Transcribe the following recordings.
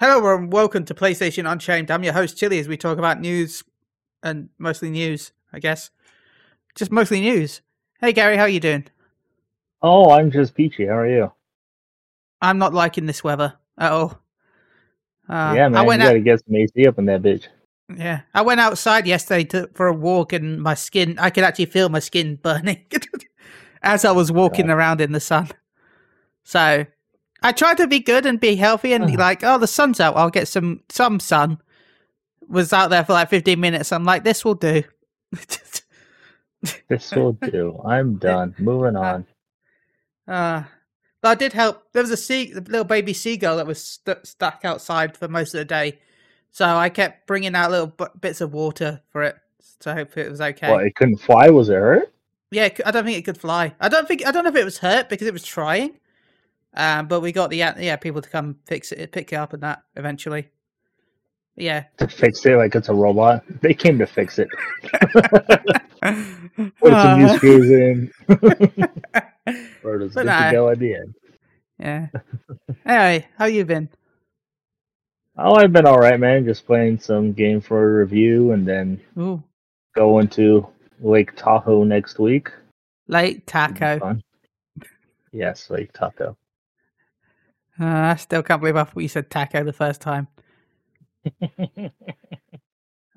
Hello and welcome to PlayStation Unchained. I'm your host Chili as we talk about news and mostly news, I guess. Just mostly news. Hey Gary, how are you doing? Oh, I'm just peachy. How are you? I'm not liking this weather at all. Uh, yeah, man, I went you out, gotta get some AC up in that bitch. yeah, I went outside yesterday to, for a walk and my skin, I could actually feel my skin burning as I was walking God. around in the sun. So I tried to be good and be healthy and Uh-huh. like, oh, the sun's out. I'll get some some sun. Was out there for like 15 minutes. I'm like, this will do. This will do. I'm done. Moving on. Uh, but I did help. There was a sea, a little baby seagull that was st- stuck outside for most of the day, so I kept bringing out little b- bits of water for it to hope it was okay. Well, it couldn't fly. Was it hurt? Yeah, I don't think it could fly. I don't think I don't know if it was hurt because it was trying. Um, but we got the yeah, people to come fix it, pick it up, and that eventually. Yeah. To fix it like it's a robot. They came to fix it. Put some new Uh, screws in. or does good nah. to go at the end. yeah. Anyway, how you been? Oh, I've been all right, man. Just playing some game for a review, and then Ooh, going to Lake Tahoe next week. Lake taco. Yes, Lake Tahoe. Uh, I still can't believe I thought you said taco the first time.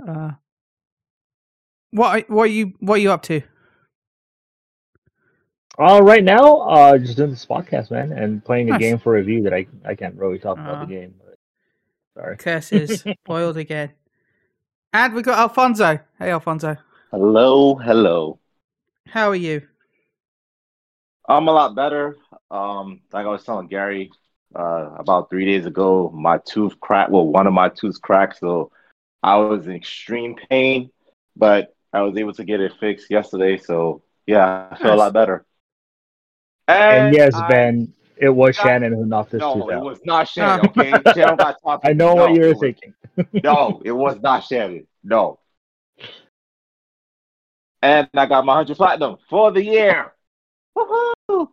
Uh, what are- what are you what are you up to? Uh, right now, uh, just doing this podcast, man, and playing a game for review that I I can't really talk about Uh. the game. But, sorry. Curses boiled again. And we got Alfonso. Hey Alfonso, Hello, hello. how are you? I'm a lot better. Um, like I was telling Gary, uh, about three days ago, my tooth cracked. Well, one of my tooth cracked, so I was in extreme pain, but I was able to get it fixed yesterday. So yeah, I feel a lot better. And yes, I- Ben, it was Shannon who knocked this No, tooth it out. was not Shannon. Okay, Shannon got talking. I know what you it were was- thinking. No, it was not Shannon. No. And I got my 100 platinum for the year. Woohoo!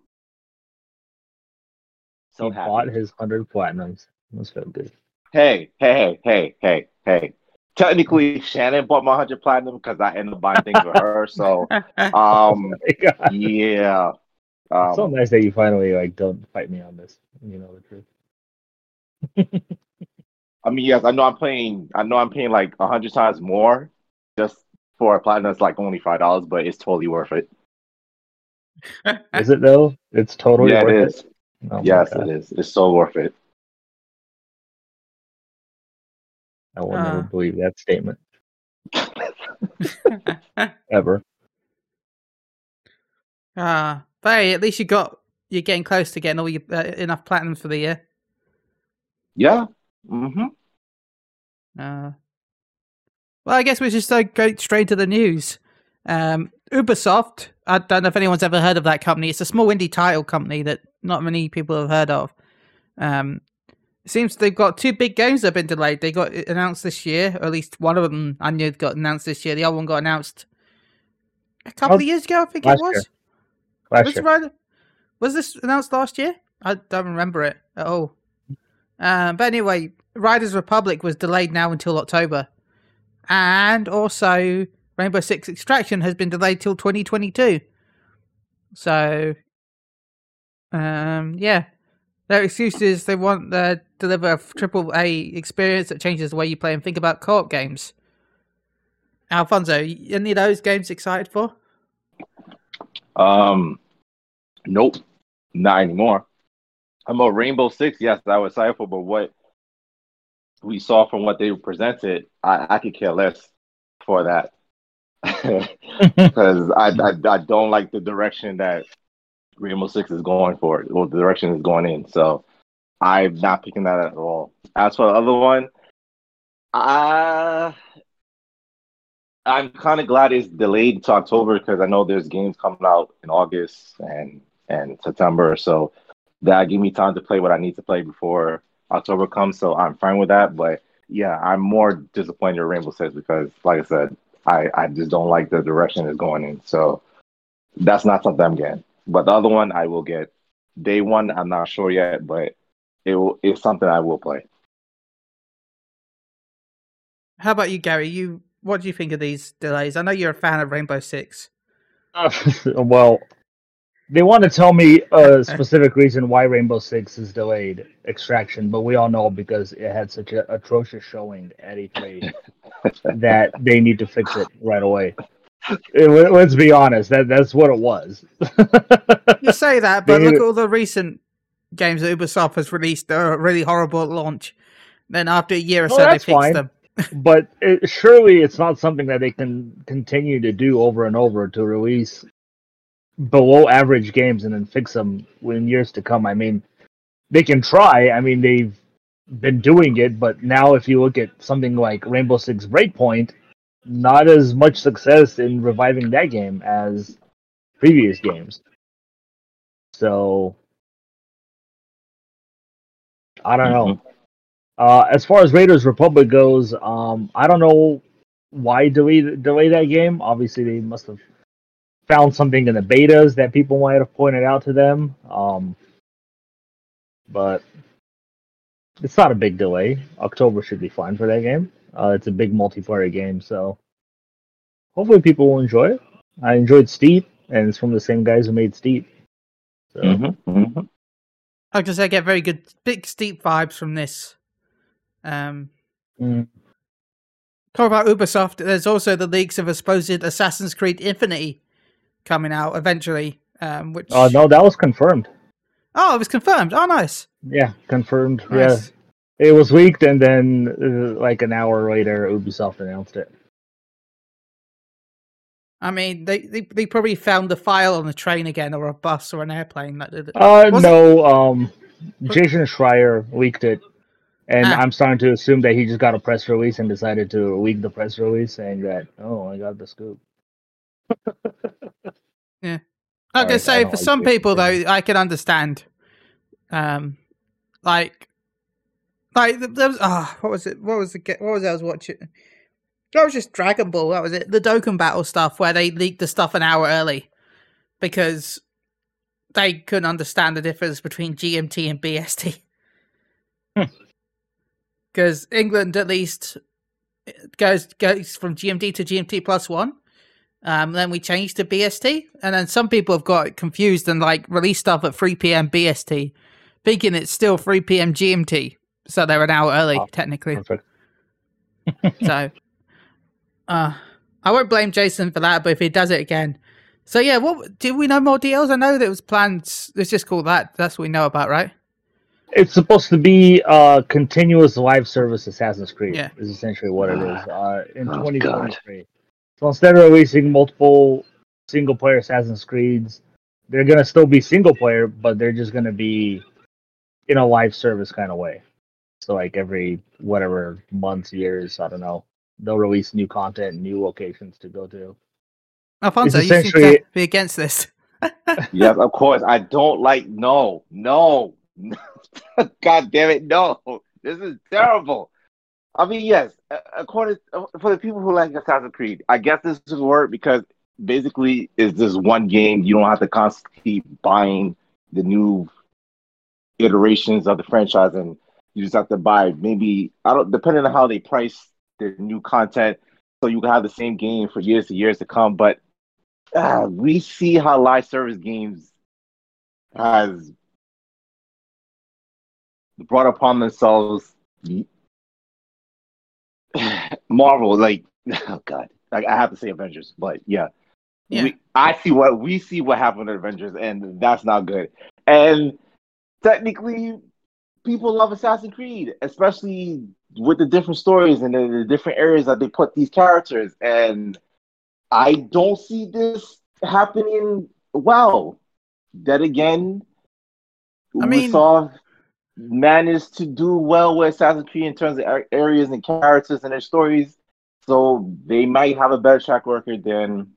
So he happy. bought his hundred platinums. Must feel good. Hey, hey, hey, hey, hey, hey. Technically, Shannon bought my 100 platinum because I ended up buying things for her. So, um, God. yeah. It's so Um, nice that you finally like don't fight me on this. You know the truth. I mean, yes, I know I'm paying. I know I'm paying like a hundred times more just for a platinum. It's like only five dollars, but it's totally worth it. Is it though? It's totally yeah, worth it it. Is. Oh yes, God. it is. It's so worth it. I will Uh. never believe that statement ever. Ah, but hey, at least you got you're getting close to getting all your uh, enough platinums for the year. Yeah. Mm-hmm. Uh, well, I guess we just uh, go straight to the news. Um, Ubisoft. I don't know if anyone's ever heard of that company. It's a small indie title company that not many people have heard of. Um, it seems they've got two big games that have been delayed. They got announced this year, or at least one of them I knew got announced this year. The other one got announced a couple Oh, of years ago, I think it was. year. Last Was, year. right, was this announced last year? I don't remember it at all. Um, but anyway, Riders Republic was delayed now until October, and also Rainbow Six Extraction has been delayed till 2022. So, um, yeah, their excuse is they want to deliver a triple A experience that changes the way you play and think about co-op games. Alfonso, any of those games excited for? Um, nope, not anymore. I'm a Rainbow Six. Yes, I was excited for, but what we saw from what they presented, I, I could care less for that because I, I I don't like the direction that Rainbow Six is going for, or the direction it's going in. So I'm not picking that at all. As for the other one, uh, I'm kind of glad it's delayed to October because I know there's games coming out in August and and September, so that give me time to play what I need to play before October comes. So I'm fine with that. But yeah, I'm more disappointed in Rainbow Six because, like I said, I, I just don't like the direction it's going in. So that's not something I'm getting. But the other one I will get. Day one, I'm not sure yet, but it will, it's something I will play. How about you, Gary? You what do you think of these delays? I know you're a fan of Rainbow Six. Uh, well, they want to tell me a specific reason why Rainbow Six is delayed extraction, but we all know because it had such an atrocious showing at E3 that they need to fix it right away. It- let- let's be honest, that that's what it was. You say that, but look at all the recent games that Ubisoft has released that are really horrible at launch. Then after a year or No, so, they that's fixed fine. them. but it, surely it's not something that they can continue to do over and over to release below average games and then fix them in years to come. I mean, they can try. I mean, they've been doing it, but now if you look at something like Rainbow Six Breakpoint, not as much success in reviving that game as previous games. So I don't know. Uh, as far as Riders Republic goes, um, I don't know why delay delay that game. Obviously, they must have found something in the betas that people might have pointed out to them. Um, but it's not a big delay. October should be fine for that game. Uh, it's a big multiplayer game, so hopefully people will enjoy it. I enjoyed Steep, and it's from the same guys who made Steep. So Mm-hmm, mm-hmm. I just I get very good, big steep vibes from this. Um, mm, talk about Ubisoft. There's also the leaks of a supposed Assassin's Creed Infinity coming out eventually. Um, which uh, no, that was confirmed. oh, it was confirmed. Oh, nice. Yeah, confirmed. Yeah. It was leaked, and then uh, like an hour later, Ubisoft announced it. I mean, they, they they probably found the file on a train again, or a bus, or an airplane. That it. Uh, no. Um, Jason Schreier leaked it, and Ah. I'm starting to assume that he just got a press release and decided to leak the press release, saying that, "Oh, I got the scoop." I I say for some people though. I can understand. Um, like, like there was ah, what was it? What was the what was it I was watching? That was just Dragon Ball. That was it. The Dokkan Battle stuff where they leaked the stuff an hour early because they couldn't understand the difference between GMT and BST. Hmm. Because England at least goes goes from GMT to GMT plus one. Um, then we changed to BST, and then some people have got confused and like released stuff at 3 p.m. BST, thinking it's still 3 p.m. GMT, so they're an hour early Oh, technically. So, uh, I won't blame Jason for that, but if he does it again, so yeah, what do we know more deals? I know that it was planned. Let's just call that. That's what we know about, right? It's supposed to be uh continuous live service Assassin's Creed. Yeah. is essentially what it is. Uh, in Oh, 2023. So instead of releasing multiple single player Assassin's Creeds, they're gonna still be single player, but they're just gonna be in a live service kind of way. So like every whatever months, years, I don't know, they'll release new content, new locations to go to. Alfonso, It's you seem to be against this. Yes, of course. I don't like no, no. God damn it, no. This is terrible. I mean, yes, according for the people who like Assassin's Creed, I guess this would work because basically it's just one game. You don't have to constantly keep buying the new iterations of the franchise, and you just have to buy maybe I don't depending on how they price the new content, so you can have the same game for years and years to come. But uh, we see how live service games has brought upon themselves Marvel, like oh god, like I have to say Avengers, but yeah, Yeah. we, I see what we see what happened to Avengers, and that's not good. And technically, people love Assassin's Creed, especially with the different stories and the, the different areas that they put these characters. And I don't see this happening well. That again, I mean- Ubisoft managed to do well with Assassin's Creed in terms of areas and characters and their stories. So they might have a better track record than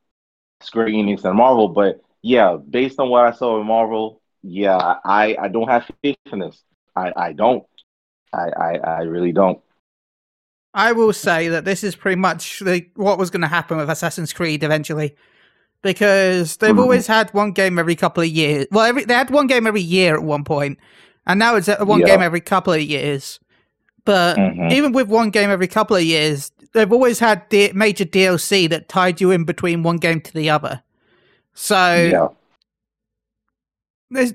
Square Enix and Marvel. But yeah, based on what I saw in Marvel, yeah, I, I don't have faith in this. I, I don't. I, I, I really don't. I will say that this is pretty much the, what was going to happen with Assassin's Creed eventually, because they've Mhm. always had one game every couple of years. Well, every, they had one game every year at one point, and now it's uh, one Yeah. game every couple of years. But Mhm. even with one game every couple of years, they've always had the major DLC that tied you in between one game to the other. So yeah.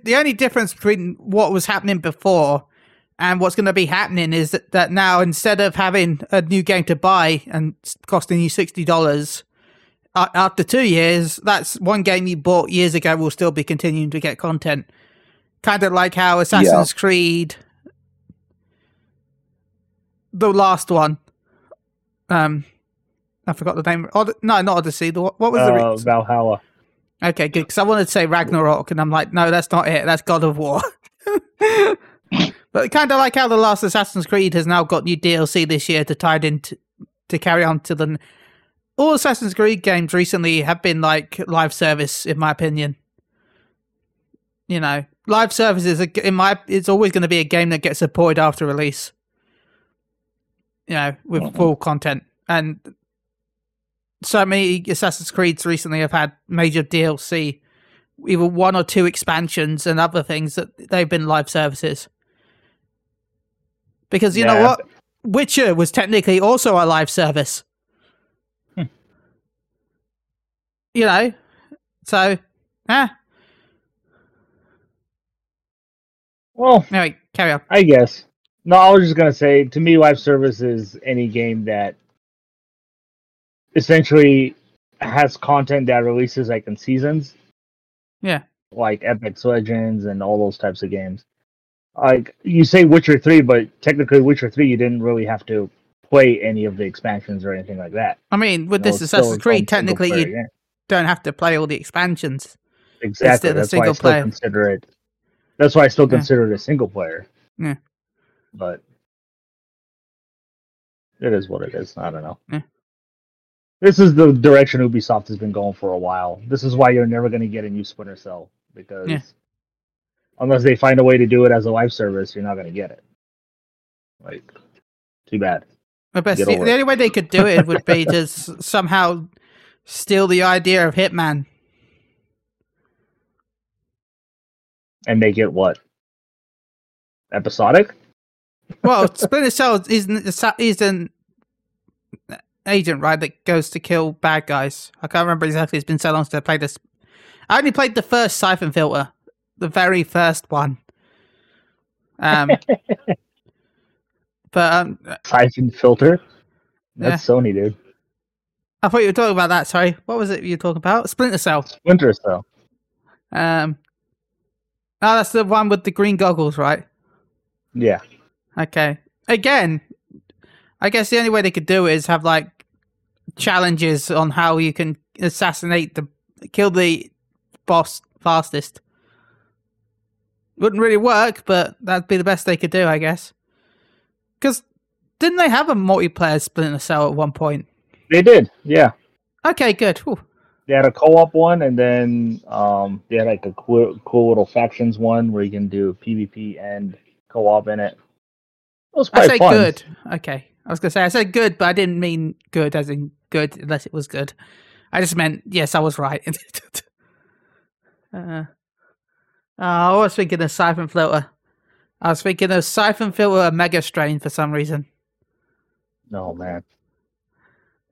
the only difference between what was happening before and what's going to be happening is that, that now instead of having a new game to buy and costing you sixty dollars after two years, that's one game you bought years ago will still be continuing to get content. Kind of like how Assassin's Creed, the last one, um, I forgot the name. Od- no, not Odyssey. The, what was the? Uh, re- Valhalla. Okay, good. Because I wanted to say Ragnarok, and I'm like, no, that's not it. That's God of War. but kind of like how the last Assassin's Creed has now got new DLC this year to tie it into to carry on to the. All Assassin's Creed games recently have been like live service, in my opinion. You know, live service is a, in my. It's always going to be a game that gets supported after release. You know, with Mhm. full content and so many Assassin's Creeds recently have had major DLC, either one or two expansions and other things that they've been live services. Because you know what? Witcher was technically also a live service. Hmm. You know? So, ah. Well, Anyway, carry on. I guess. No, I was just gonna say to me, live service is any game that essentially has content that releases like in seasons. Yeah. Like Apex Legends and all those types of games. Like you say Witcher three, but technically Witcher three you didn't really have to play any of the expansions or anything like that. I mean, with You this Assassin's Creed, technically single-player you game. don't have to play all the expansions. exactly. That's why I still player. consider it. That's why I still consider it a single player. Yeah. But it is what it is. I don't know. Yeah. This is the direction Ubisoft has been going for a while. This is why you're never going to get a new Splinter Cell because Yeah. unless they find a way to do it as a live service, you're not going to get it. Like, too bad. Get The, the only way they could do it would be to somehow steal the idea of Hitman. And make it what? Episodic? Well, Splinter Cell isn't is an agent, right? That goes to kill bad guys. I can't remember exactly. It's been so long since I played this. I only played the first Siphon Filter, the very first one. Um, but um, Siphon filter? That's Sony, dude. I thought you were talking about that. Sorry, what was it you were talking about? Splinter Cell. Splinter Cell. Um, oh, that's the one with the green goggles, right? Yeah. Okay. Again, I guess the only way they could do it is have like challenges on how you can assassinate the kill the boss fastest. Wouldn't really work, but that'd be the best they could do, I guess. Because didn't they have a multiplayer Splinter Cell at one point? They did, yeah. Okay, good. Whew. They had a co-op one, and then um, they had like a cool, cool little factions one where you can do PvP and co-op in it. It was I say fun. good. Okay, I was gonna say I said good, but I didn't mean good as in good unless it was good. I just meant yes, I was right. uh, oh, I was thinking of Siphon Filter. I was thinking of Siphon Filter Mega Strain for some reason. No man,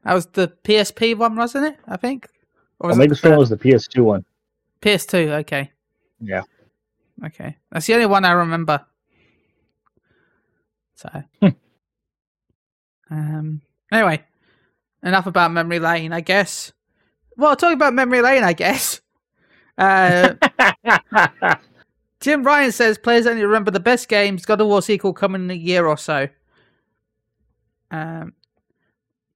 That was the PSP one, wasn't it? I think. Or was it Omega the Strain was the PS2 one. PS2? Okay, Yeah. okay, that's the only one I remember. So, Hmm. um, anyway, enough about memory lane, I guess. Well, talking about memory lane, I guess. Uh, Jim Ryan says players only remember the best games. God of War sequel coming in a year or so. Um,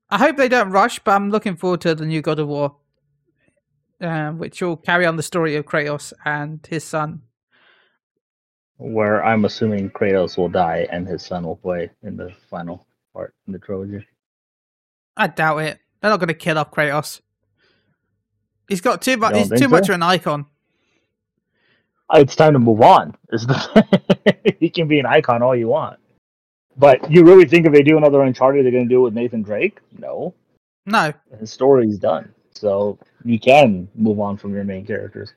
I hope they don't rush, but I'm looking forward to the new God of War, um, which will carry on the story of Kratos and his son. Where I'm assuming Kratos will die and his son will play in the final part in the trilogy. I doubt it. They're not going to kill off Kratos. He's got too much. He's too much of an icon. Uh, It's time to move on. Is the he can be an icon all you want. But you really think if they do another Uncharted, they're going to do it with Nathan Drake? No, No, his story's done. So you can move on from your main characters.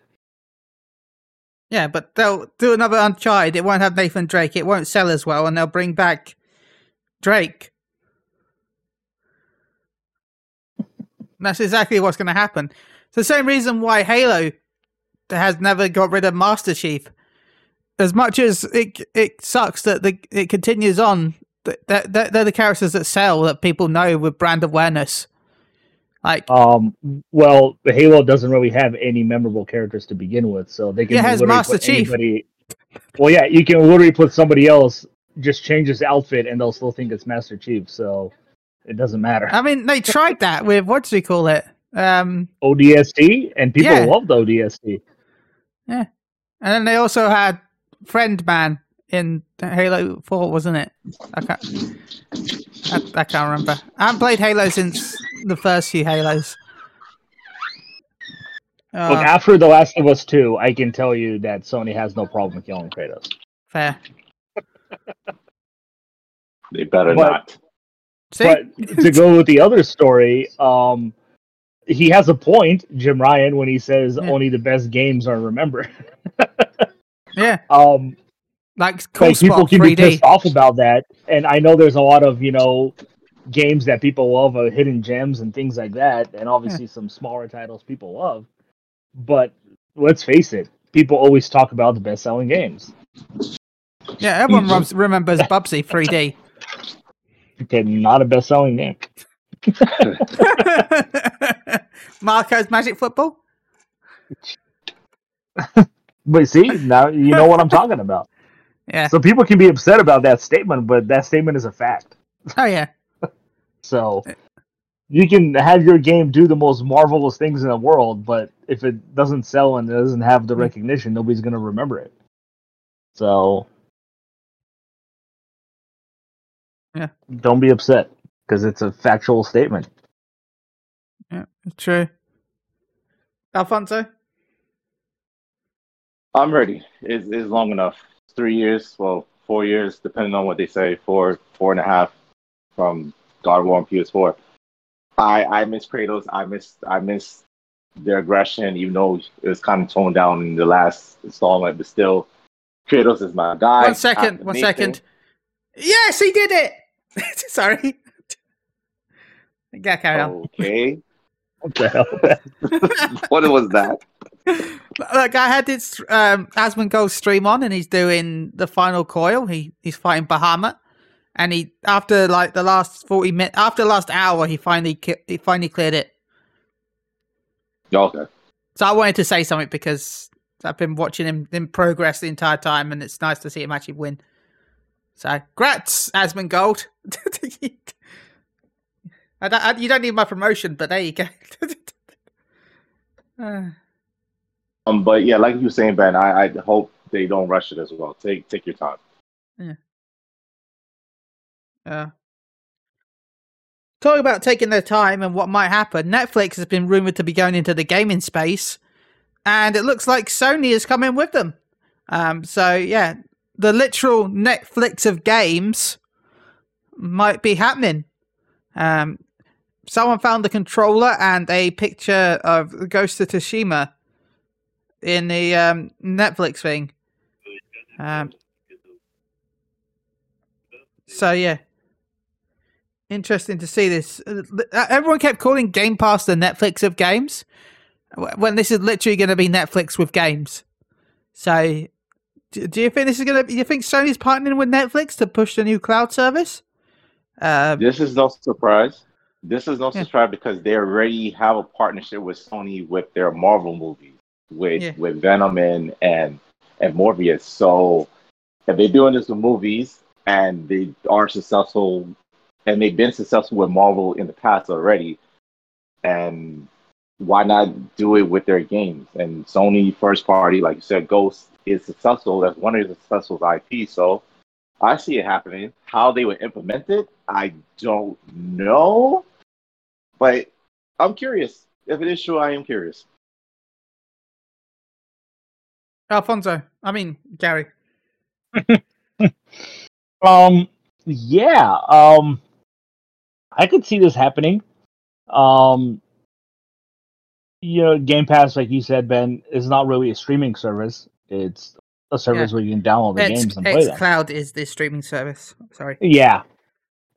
yeah, but they'll do another Uncharted. It won't have Nathan Drake. It won't sell as well, and they'll bring back Drake. That's exactly what's going to happen. It's the same reason why Halo has never got rid of Master Chief. As much as it it sucks that the it continues on, they're, they're the characters that sell that people know with brand awareness. Like, Um, well, Halo doesn't really have any memorable characters to begin with, so they can It has literally Master put Chief. anybody- Well, yeah, you can literally put somebody else, just change his outfit, and they'll still think it's Master Chief. So it doesn't matter. I mean, they tried that with what do we call it? Um, ODST, and people Yeah. loved ODST. Yeah, and then they also had Friend Man in Halo Four, wasn't it? I can't. I, I can't remember. I haven't played Halo since the first few Halos. Look, Oh, after The Last of Us 2, I can tell you that Sony has no problem killing Kratos. fair. They better But- not. See, But to go with the other story, um, he has a point, Jim Ryan, when he says Yeah. only the best games are remembered. yeah, Um, like Cool like people can be 3D. pissed off about that, and I know there's a lot of you know games that people love, uh, hidden gems and things like that, and obviously some smaller titles people love. But let's face it, people always talk about the best-selling games. Yeah, everyone rem- remembers Bubsy 3D. Okay, not a best-selling game. Marko's Magic Football. But see, now you know what I'm talking about. Yeah. So people can be upset about that statement, but that statement is a fact. Oh yeah. So eh. you can have your game do the most marvelous things in the world, but if it doesn't sell and it doesn't have the hmm. recognition, nobody's going to remember it. So Yeah. don't be upset because it's a factual statement. Yeah, true. Alfonso. I'm ready. It's, it's long enough. Three years, well, four years, depending on what they say. Four, four and a half from God of War on PS4. I I miss Kratos. I miss I miss their aggression, even though it was kind of toned down in the last installment. But still, Kratos is my guy. One second, one second. One Yes, he did it. Sorry. Yeah, carry on. Okay, What the hell? what was that? Look, I had this um, Asmongold stream on, and he's doing the final coil. He he's fighting Bahamut, and he after like the last forty minutes, after the last hour, he finally ki- he finally cleared it. Okay, So I wanted to say something because I've been watching him in progress the entire time, and it's nice to see him actually win. So, grats, Asmongold. I don't, I, you don't need my promotion, but there you go. Uh, um, but yeah, like you were saying, Ben, I, I hope they don't rush it as well. Take take your time. Yeah. Talking about taking their time and what might happen, Netflix has been rumored to be going into the gaming space, and it looks like Sony is coming with them. Um, so yeah, the literal Netflix of games might be happening. Um, someone found the controller and a picture of Ghost of Tsushima in the um, Netflix thing. Um, so yeah, interesting to see this. Uh, Everyone kept calling Game Pass the Netflix of games, when this is literally going to be Netflix with games. So, do, do you think this is going to? Do you think Sony's partnering with Netflix to push the new cloud service? Um, This is no surprise. This is no Yeah. surprise because they already have a partnership with Sony with their Marvel movies, with Yeah. with Venom and and and Morbius. So if they're doing this with movies and they are successful, and they've been successful with Marvel in the past already, and why not do it with their games? And Sony first party, like you said, Ghost is successful. That's one of the successful IP. So I see it happening. How they would implement it, I don't know. But I'm curious. If it is true, I am curious. Alfonso, I mean Gary. Um, yeah. Um, I could see this happening. Um, you know, Game Pass, like you said, Ben, is not really a streaming service. It's a service where you can download the X, games and play them. Cloud is the streaming service. Sorry. Yeah,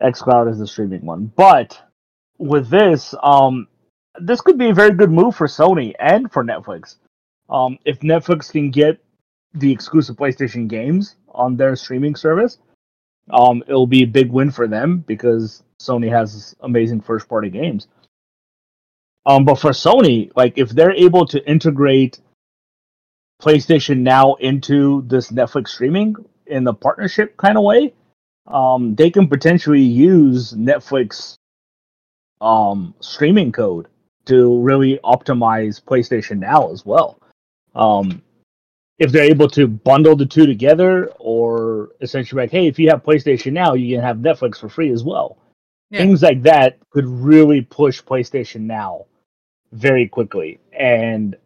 xCloud is the streaming one. But with this, um, this could be a very good move for Sony and for Netflix. Um, if Netflix can get the exclusive PlayStation games on their streaming service, um, it'll be a big win for them because Sony has amazing first party games. Um, but for Sony, like if they're able to integrate PlayStation Now into this Netflix streaming in the partnership kind of way, um, they can potentially use Netflix um, streaming code to really optimize PlayStation Now as well. Um, if they're able to bundle the two together, or essentially like, hey, if you have PlayStation Now, you can have Netflix for free as well. Yeah. Things like that could really push PlayStation Now very quickly, and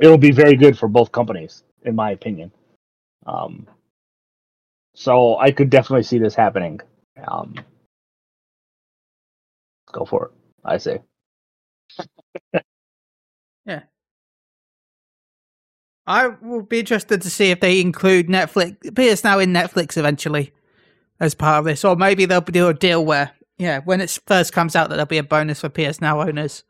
it'll be very good for both companies, in my opinion. Um, so I could definitely see this happening. Um, go for it, I say. Yeah. I will be interested to see if they include Netflix, PS Now in Netflix eventually as part of this, or maybe they'll do a deal where, yeah, when it first comes out, that there'll be a bonus for PS Now owners.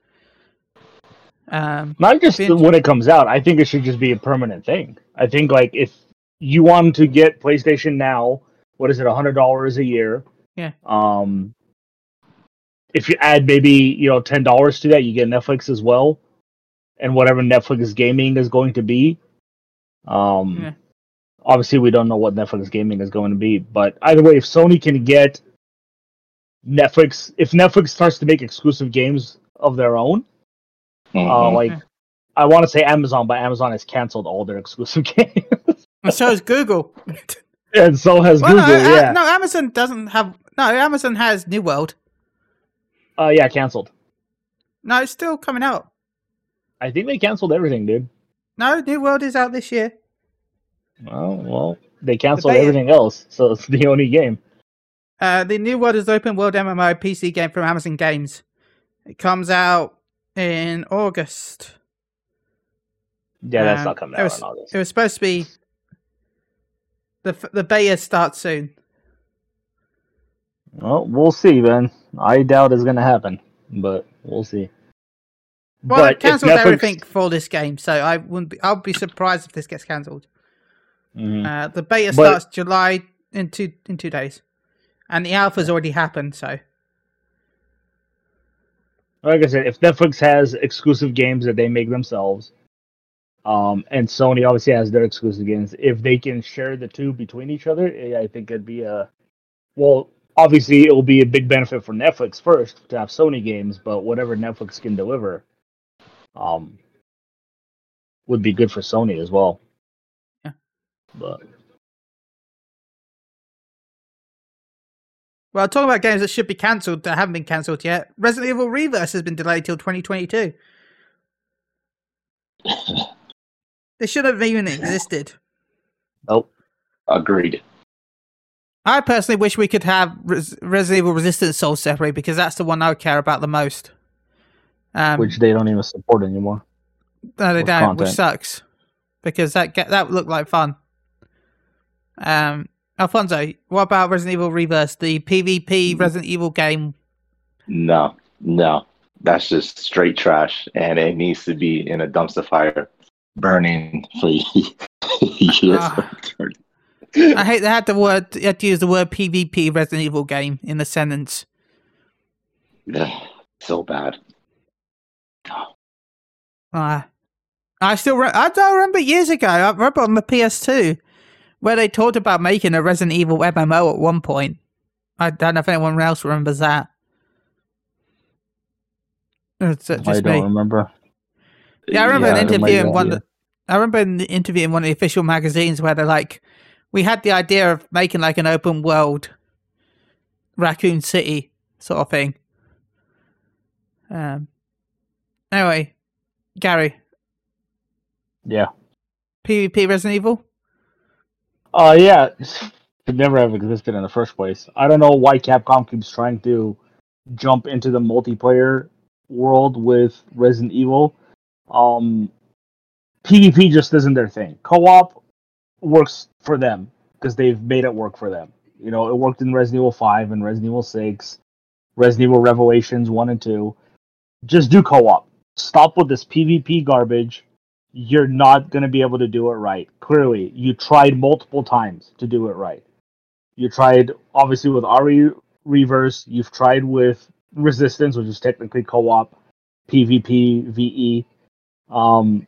Um, Not just when it comes out. I think it should just be a permanent thing. I think like if you want to get PlayStation Now, what is it, a hundred dollars a year? Yeah. Um, if you add maybe you know ten dollars to that, you get Netflix as well, and whatever Netflix gaming is going to be. Um, Yeah. Obviously we don't know what Netflix gaming is going to be, but either way, if Sony can get Netflix, if Netflix starts to make exclusive games of their own, uh, Mhm. like I want to say Amazon, but Amazon has canceled all their exclusive games, and so has Google. and so has well, no, Google. uh, yeah, no, Amazon doesn't have. No, Amazon has New World. uh, yeah, canceled. No, it's still coming out. I think they canceled everything, dude. No, New World is out this year. Oh well, they canceled beta- everything else, so it's the only game. Uh, the New World is open world MMO PC game from Amazon Games. It comes out in August. Yeah, that's Um, not coming out was- in August. It was supposed to be. The the beta starts soon. Well, we'll see, man. I doubt it's gonna happen, but we'll see. Well, but they cancelled everything for this game, so I wouldn't. Be, I'll be surprised if this gets cancelled. Mhm. Uh, the beta But- starts July in two in two days, and the alpha's already happened. So like I said, if Netflix has exclusive games that they make themselves, um, and Sony obviously has their exclusive games, if they can share the two between each other, eh, I think it'd be a well. Obviously, it will be a big benefit for Netflix first to have Sony games, but whatever Netflix can deliver, um, would be good for Sony as well. Yeah. But Well, talking about games that should be cancelled that haven't been cancelled yet, Resident Evil Reverse has been delayed till 2022. they should have even existed. nope. Agreed. I personally wish we could have Res- Resident Evil Resistance Soul separate because that's the one I care about the most. Um, Which they don't even support anymore. no, they don't, which sucks because that get that looked like fun. Um, Alfonso, what about Resident Evil Reverse, the PvP Resident Evil game? No, no, that's just straight trash, and it needs to be in a dumpster fire, burning for years. Ah. I hate they had the word they had to use the word PvP Resident Evil game in the sentence. Ugh, so bad. Uh, I still re- I don't remember years ago. I remember on the PS2 where they talked about making a Resident Evil MMO at one point. I don't know if anyone else remembers that. It's uh, I don't me. remember. Yeah, I remember an interview in one. that. I remember an interview in one of the official magazines where they're like, "We had the idea of making like an open world Raccoon City sort of thing." Um. Anyway, Gary, Yeah. PvP Resident Evil. Uh, yeah. It never have existed in the first place. I don't know why Capcom keeps trying to jump into the multiplayer world with Resident Evil. Um, PvP just isn't their thing. Co-op works for them because they've made it work for them. You know, it worked in Resident Evil 5 and Resident Evil 6, Resident Evil Revelations 1 and 2. just do co-op. Stop with this PvP garbage. You're not gonna be able to do it right. Clearly, you tried multiple times to do it right. You tried obviously with RE Reverse. You've tried with Resistance, which is technically co-op, PvP, VE. Um,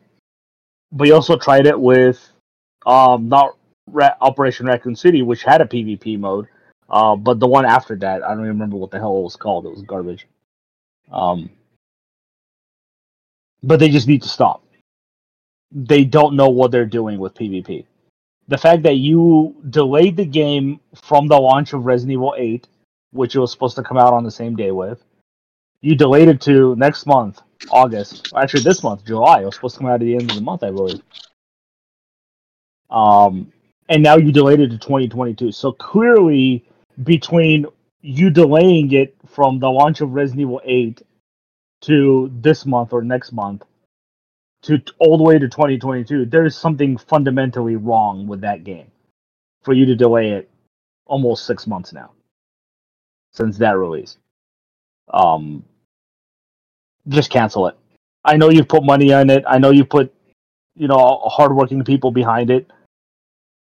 but you also tried it with um, not Ra- Operation Raccoon City, which had a PvP mode, uh, but the one after that, I don't even remember what the hell it was called. It was garbage. Um, but they just need to stop. They don't know what they're doing with PvP. The fact that you delayed the game from the launch of Resident Evil 8, which it was supposed to come out on the same day with, you delayed it to next month, August. Actually, this month, July. It was supposed to come out at the end of the month, I believe. Um, and now you delayed it to 2022. So clearly, between you delaying it from the launch of Resident Evil 8 to this month or next month to all the way to 2022, there's something fundamentally wrong with that game for you to delay it almost six months now since that release. Um, just cancel it. I know you've put money on it. I know you put, you know, hardworking people behind it,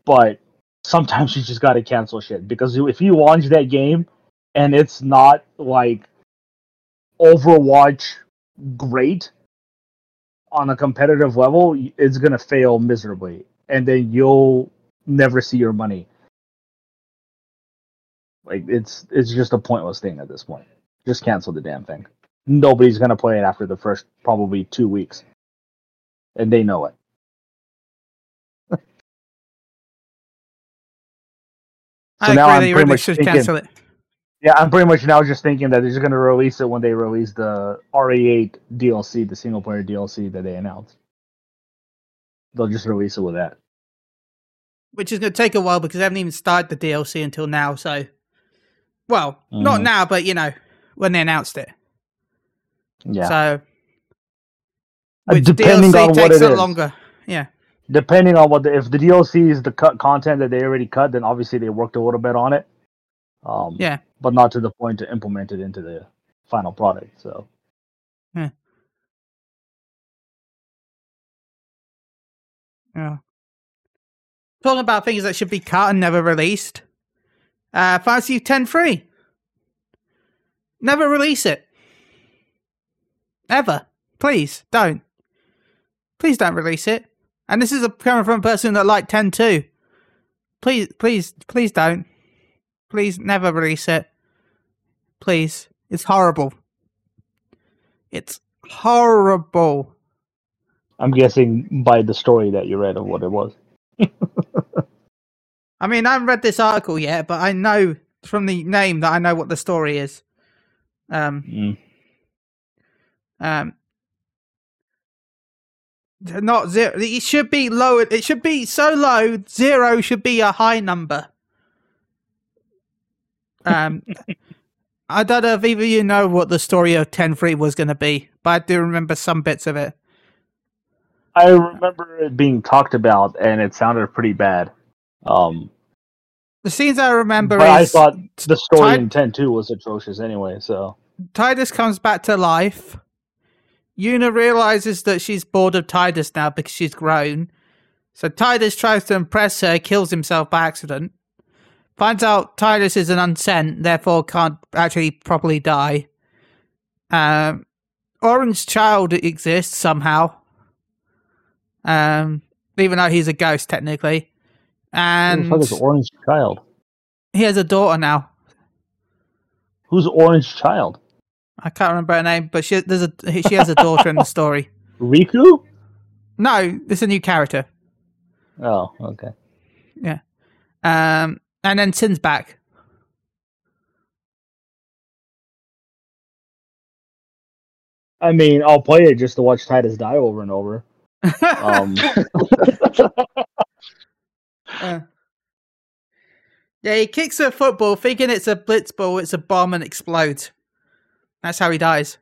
but sometimes you just got to cancel shit because if you launch that game and it's not like Overwatch great on a competitive level, it's gonna fail miserably, and then you'll never see your money. Like it's it's just a pointless thing at this point. Just cancel the damn thing. Nobody's gonna play it after the first probably two weeks, and they know it. I So now agree. I'm They pretty really much should thinking- cancel it. Yeah, I'm pretty much now just thinking that they're just gonna release it when they release the RE8 DLC, the single player DLC that they announced. They'll just release it with that. which is going to take a while because they haven't even started the DLC until now. So, well, not Mhm. now, but you know, when they announced it. Yeah, So, Uh, which depending DLC on what takes it a is. longer. Yeah, depending on what the, if the DLC is the cut content that they already cut, then obviously they worked a little bit on it. Um, Yeah. But not to the point to implement it into the final product. So yeah. Talking about things that should be cut and never released. Uh, Fantasy Ten Free. Never release it. Ever. Please don't. Please don't release it. And this is a coming from a person that liked ten two. Please, please, please don't. Please never release it. Please. It's horrible. It's horrible. I'm guessing by the story that you read of what it was. I mean, I haven't read this article yet, but I know from the name that I know what the story is. Um, Mm. um, not zero. It should be lower. It should be so low. Zero should be a high number. Um, I don't know if either of you know what the story of Ten Free was going to be, but I do remember some bits of it. I remember it being talked about, and it sounded pretty bad. Um, The scenes I remember but I thought the story Tide- in Ten Two was atrocious anyway. So Tidus comes back to life. Yuna realizes that she's bored of Tidus now because she's grown. So Tidus tries to impress her, kills himself by accident. Finds out Tidus is an unsent, therefore can't actually properly die. Um, Orange Child exists somehow. Um, even though he's a ghost technically. who the And Orange Child? he has a daughter now. Who's Orange Child? I can't remember her name, but she there's a she has a daughter in the story. Riku? No, it's a new character. Oh, okay. Yeah. Um, and then Sin's back. I mean, I'll play it just to watch Tidus die over and over. Um, Uh, yeah, he kicks a football, thinking it's a blitzball, it's a bomb, and explodes. That's how he dies.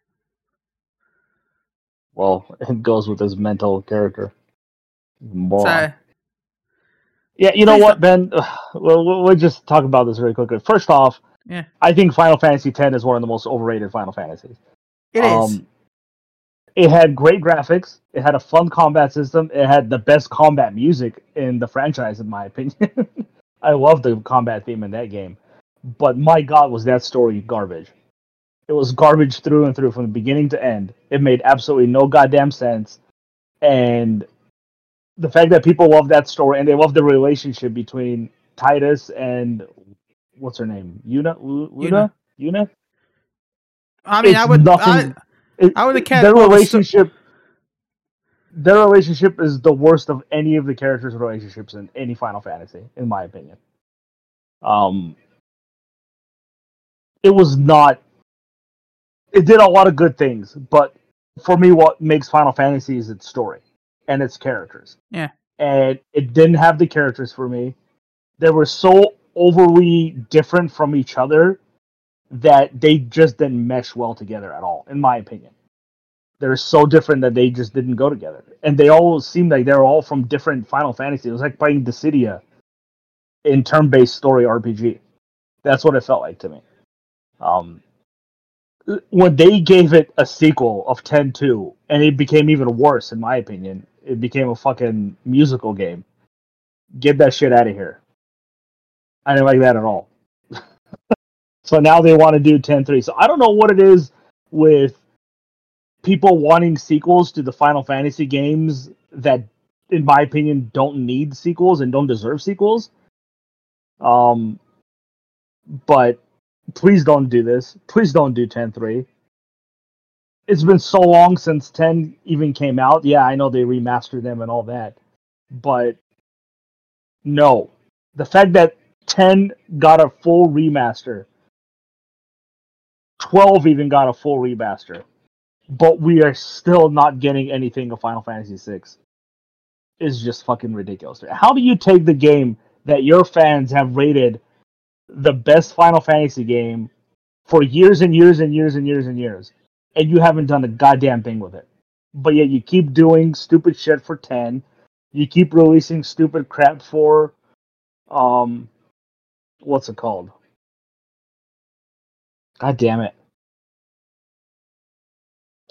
well, it goes with his mental character. Moron. So, Yeah, you know Please what, Ben? Well, we'll just talk about this very quickly. First off, Yeah. I think Final Fantasy X is one of the most overrated Final Fantasies. it is. Um, It had great graphics. It had a fun combat system. It had the best combat music in the franchise, in my opinion. I love the combat theme in that game. But my god, was that story garbage. It was garbage through and through from the beginning to end. It made absolutely no goddamn sense. And the fact that people love that story and they love the relationship between Tidus and what's her name? Una? Una? Una? I mean, It's I would. I, It- I would've cared Their the relationship. Their relationship is the worst of any of the characters' relationships in any Final Fantasy, in my opinion. Um, it was not. It did a lot of good things, but for me, what makes Final Fantasy is its story and its characters. Yeah. and it didn't have the characters for me. They were so overly different from each other that they just didn't mesh well together at all, in my opinion. They're so different that they just didn't go together. And they all seemed like they were all from different Final Fantasy. It was like playing Dissidia in turn based story RPG. That's what it felt like to me. Um, when they gave it a sequel of 10 2, and it became even worse, in my opinion, it became a fucking musical game. Get that shit out of here. I didn't like that at all. So now they want to do 10-3. So I don't know what it is with people wanting sequels to the Final Fantasy games that, in my opinion, don't need sequels and don't deserve sequels. Um, but please don't do this. Please don't do 10-3. It's been so long since 10 even came out. Yeah, I know they remastered them and all that. But no. The fact that 10 got a full remaster 12 even got a full remaster, but we are still not getting anything of Final Fantasy VI. Is just fucking ridiculous. How do you take the game that your fans have rated the best Final Fantasy game for years and years and years and years and years, and you haven't done a goddamn thing with it? But yet you keep doing stupid shit for 10. You keep releasing stupid crap for, um, what's it called? God damn it.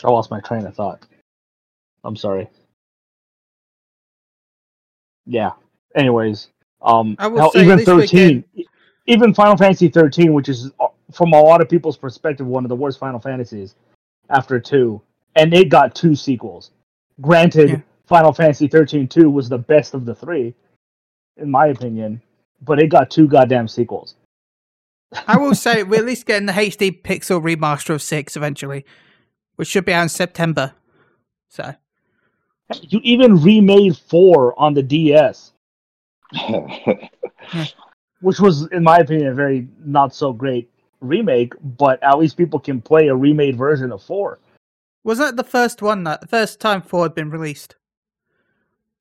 I lost my train of thought. I'm sorry. Yeah. Anyways, um hell, even least we 13 even Final Fantasy 13, which is uh, from a lot of people's perspective one of the worst Final Fantasies after 2, and it got two sequels. Granted, Yeah. Final Fantasy 13 2 was the best of the 3 in my opinion, but it got two goddamn sequels. I will say we're at least getting the HD Pixel remaster of six eventually, which should be out in September. So You even remade four on the DS, which was, in my opinion, a very not so great remake. But at least people can play a remade version of four. was that the first one that the first time four had been released?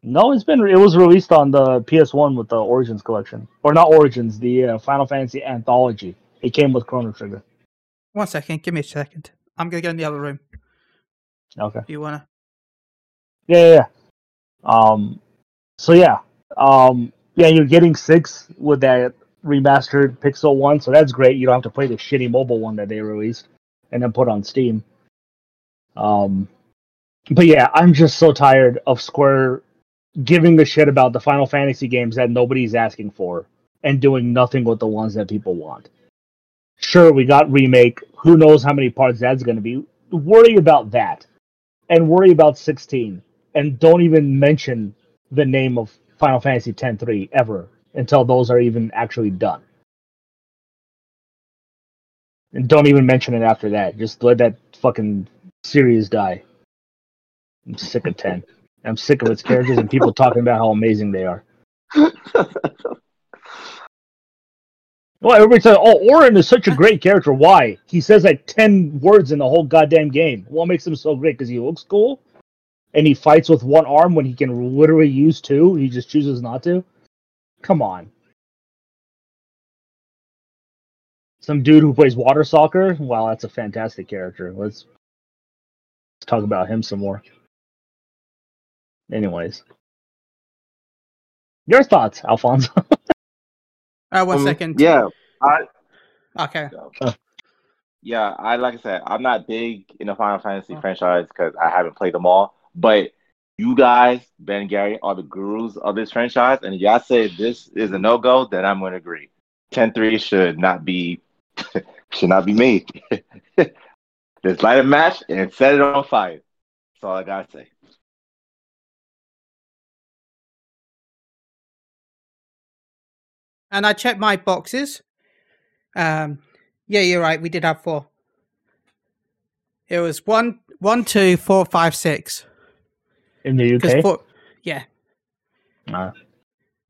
No, it's been it was released on the PS1 with the Origins collection, or not Origins, the uh, Final Fantasy Anthology. It came with Chrono Trigger. One second, give me a second. I'm gonna go in the other room. Okay. If you wanna. Yeah, yeah, yeah. Um. So yeah. Um. Yeah, you're getting six with that remastered Pixel one, so that's great. You don't have to play the shitty mobile one that they released and then put on Steam. Um. But yeah, I'm just so tired of Square giving the shit about the Final Fantasy games that nobody's asking for and doing nothing with the ones that people want. Sure, we got remake. Who knows how many parts that's going to be? Worry about that and worry about 16 and don't even mention the name of Final Fantasy X-3 ever until those are even actually done. And don't even mention it after that. Just let that fucking series die. I'm sick of 10. I'm sick of its characters and people talking about how amazing they are. Well, everybody says, "Oh, Auron is such a great character. Why? He says like ten words in the whole goddamn game. What makes him so great? Because he looks cool, and he fights with one arm when he can literally use two. He just chooses not to. Come on. Some dude who plays water soccer. Wow, that's a fantastic character. Let's, let's talk about him some more. Anyways, your thoughts, Alfonso? Uh, one Um, second. Yeah, I Okay. Yeah, I like I said, I'm not big in the Final Fantasy Oh. franchise because I haven't played them all. But you guys, Ben Gary, are the gurus of this franchise, and if y'all say this is a no go, then I'm going to agree. 10-3 should not be should not be made. Just light a match and set it on fire. That's all I gotta say. And I checked my boxes. Um, yeah, you're right. We did have four. It was one, one, two, four, five, six. In the UK. four, yeah,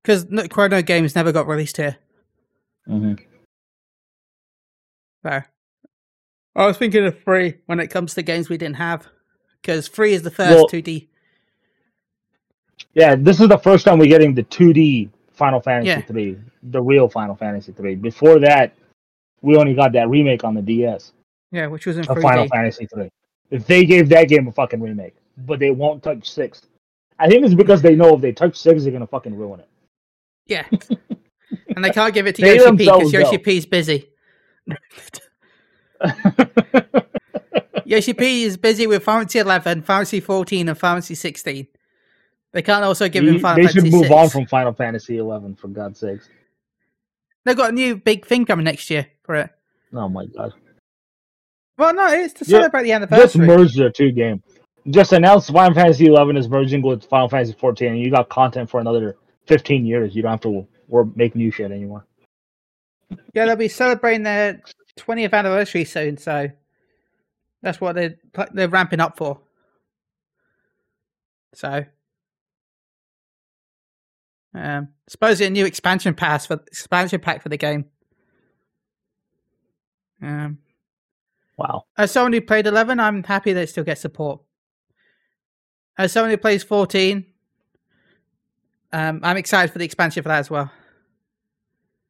because Chrono Games never got released here. mhm. So I was thinking of free when it comes to games we didn't have, because free is the first Well- 2D. Yeah, this is the first time we're getting the 2D Final Fantasy Yeah. 3, the real Final Fantasy 3. Before that, we only got that remake on the DS Yeah, which was in Final 3D. Fantasy 3. If they gave that game a fucking remake, but they won't touch 6. I think it's because they know if they touch 6, they're going to fucking ruin it. Yeah, and they can't give it to They Yoshi P because. Yoshi P is busy. Yoshi P is busy with Fantasy 11, Fantasy 14, and Fantasy 16. They can't also give him they Final they should move 6. on from Final Fantasy 11, for God's sakes. They've got a new big thing coming next year for it. Oh my god. Well, no, it's to Yeah, celebrate the Just anniversary. merge their two games. Just announced Final Fantasy 11 is merging with Final Fantasy 14, and you got content for another 15 years. You don't have to or make new shit anymore. Yeah, they'll be celebrating their 20th anniversary soon, so that's what they're they're ramping up for. So, um, supposedly a new expansion pass for expansion pack for the game. Um, Wow. as someone who played 11, I'm happy that it still gets support. As someone who plays 14, um, I'm excited for the expansion for that as well.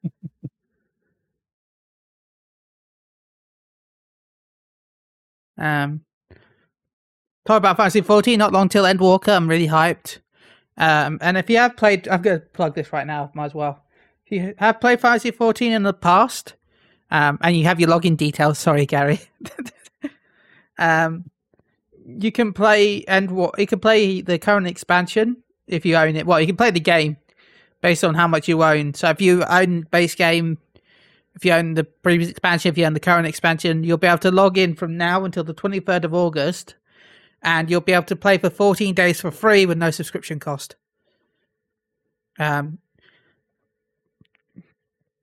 um, talk about Fantasy 14, not long till Endwalker. I'm really hyped. Um, and if you have played, I'm going to plug this right now, might as well. If you have played Fantasy 14 in the past, um, and you have your login details, sorry, Gary. um, you can play and what you can play the current expansion if you own it. Well, you can play the game based on how much you own. So if you own base game, if you own the previous expansion, if you own the current expansion, you'll be able to log in from now until the 23rd of August, and you'll be able to play for 14 days for free with no subscription cost. Um,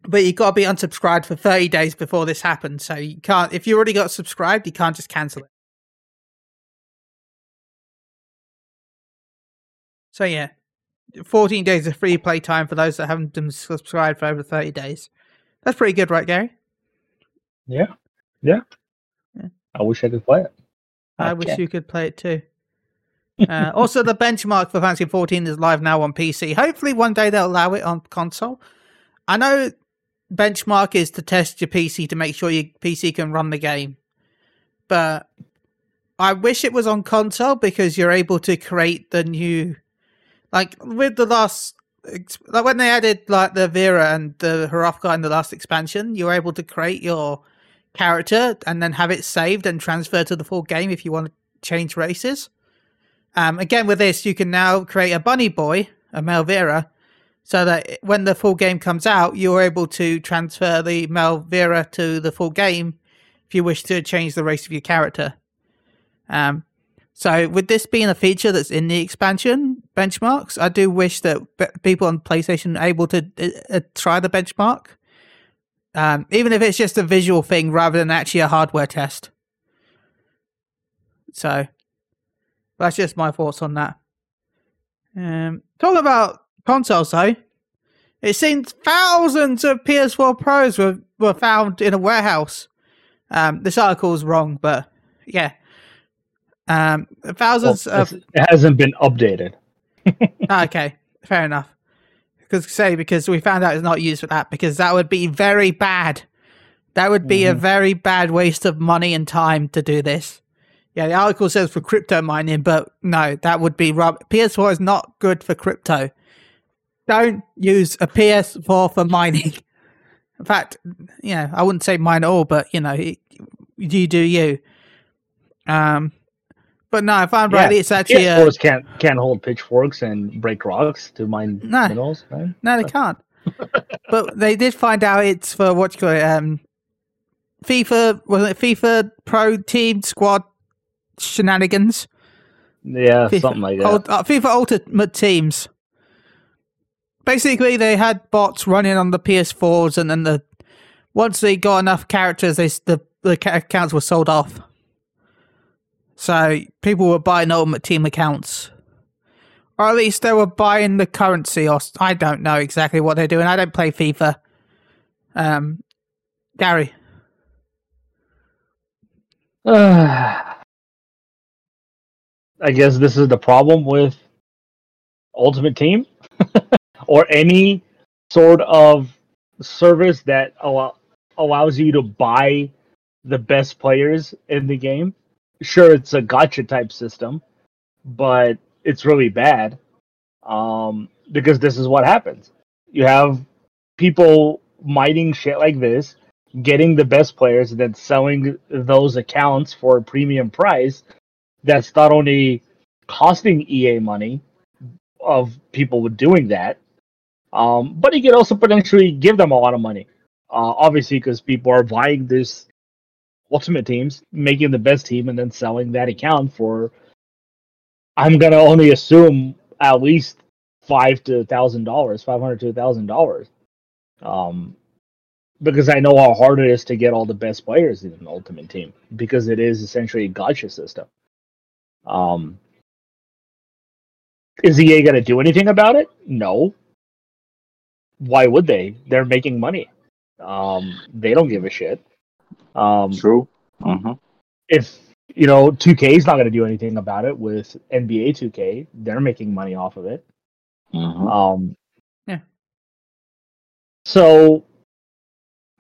but you've got to be unsubscribed for 30 days before this happens. So you can't, if you already got subscribed, you can't just cancel it. So yeah, 14 days of free play time for those that haven't been subscribed for over 30 days. That's pretty good, right, Gary? Yeah. Yeah. Yeah. I wish I could play it. I Okay. wish you could play it too. Uh, also, the benchmark for Fantasy 14 is live now on PC. Hopefully, one day they'll allow it on console. I know benchmark is to test your PC to make sure your PC can run the game, but I wish it was on console because you're able to create the new, like with the last, like when they added like the Viera and the Hrothgar in the last expansion, you were able to create your character and then have it saved and transferred to the full game if you want to change races. Um, again, with this, you can now create a bunny boy, a male Viera, so that when the full game comes out, you're able to transfer the male Viera to the full game if you wish to change the race of your character. Um, so, with this being a feature that's in the expansion benchmarks, I do wish that people on PlayStation are able to uh, uh, try the benchmark, um, even if it's just a visual thing rather than actually a hardware test. So, that's just my thoughts on that. Um, talking about consoles, though, it seems thousands of PS4 Pros were, were found in a warehouse. Um, this article is wrong, but yeah. Um, Well, thousands of it hasn't been updated. Ah, okay, fair enough. Because say because we found out it's not used for that because that would be very bad. That would be a Mhm. very bad waste of money and time to do this. Yeah, the article says for crypto mining, but no, that would be rub. PS4 is not good for crypto. Don't use a PS4 for mining. In fact, you know, I wouldn't say mine at all, but you know, you do you. Um, but no, if I'm Yeah, right, it's actually Yeah, a, Force can't can't hold pitchforks and break rocks to mine No. minerals, right? no, they can't. but they did find out it's for what you call it, um, FIFA was it FIFA Pro Team Squad shenanigans. Yeah, FIFA, something like that. Uh, FIFA Ultimate Teams. Basically, they had bots running on the PS4s, and then the once they got enough characters, they the the accounts were sold off. So people were buying Ultimate Team accounts, or at least they were buying the currency. Or I don't know exactly what they're doing. I don't play FIFA. Um, Gary, I guess this is the problem with Ultimate Team or any sort of service that allow- allows you to buy the best players in the game. Sure, it's a gacha type system, but it's really bad um, because this is what happens. You have people mining shit like this, getting the best players, and then selling those accounts for a premium price that's not only costing EA money of people doing that, um, but it could also potentially give them a lot of money. Uh, obviously, because people are buying this ultimate teams, making the best team, and then selling that account for. I'm gonna only assume at least five to thousand dollars, five hundred to thousand dollars, um, because I know how hard it is to get all the best players in an ultimate team because it is essentially a gacha system. Um, is EA going to do anything about it? No. Why would they? They're making money. Um, they don't give a shit. Um, True. hmm if you know 2K is not going to do anything about it with NBA 2K, they're making money off of it. hmm Um, Yeah. So,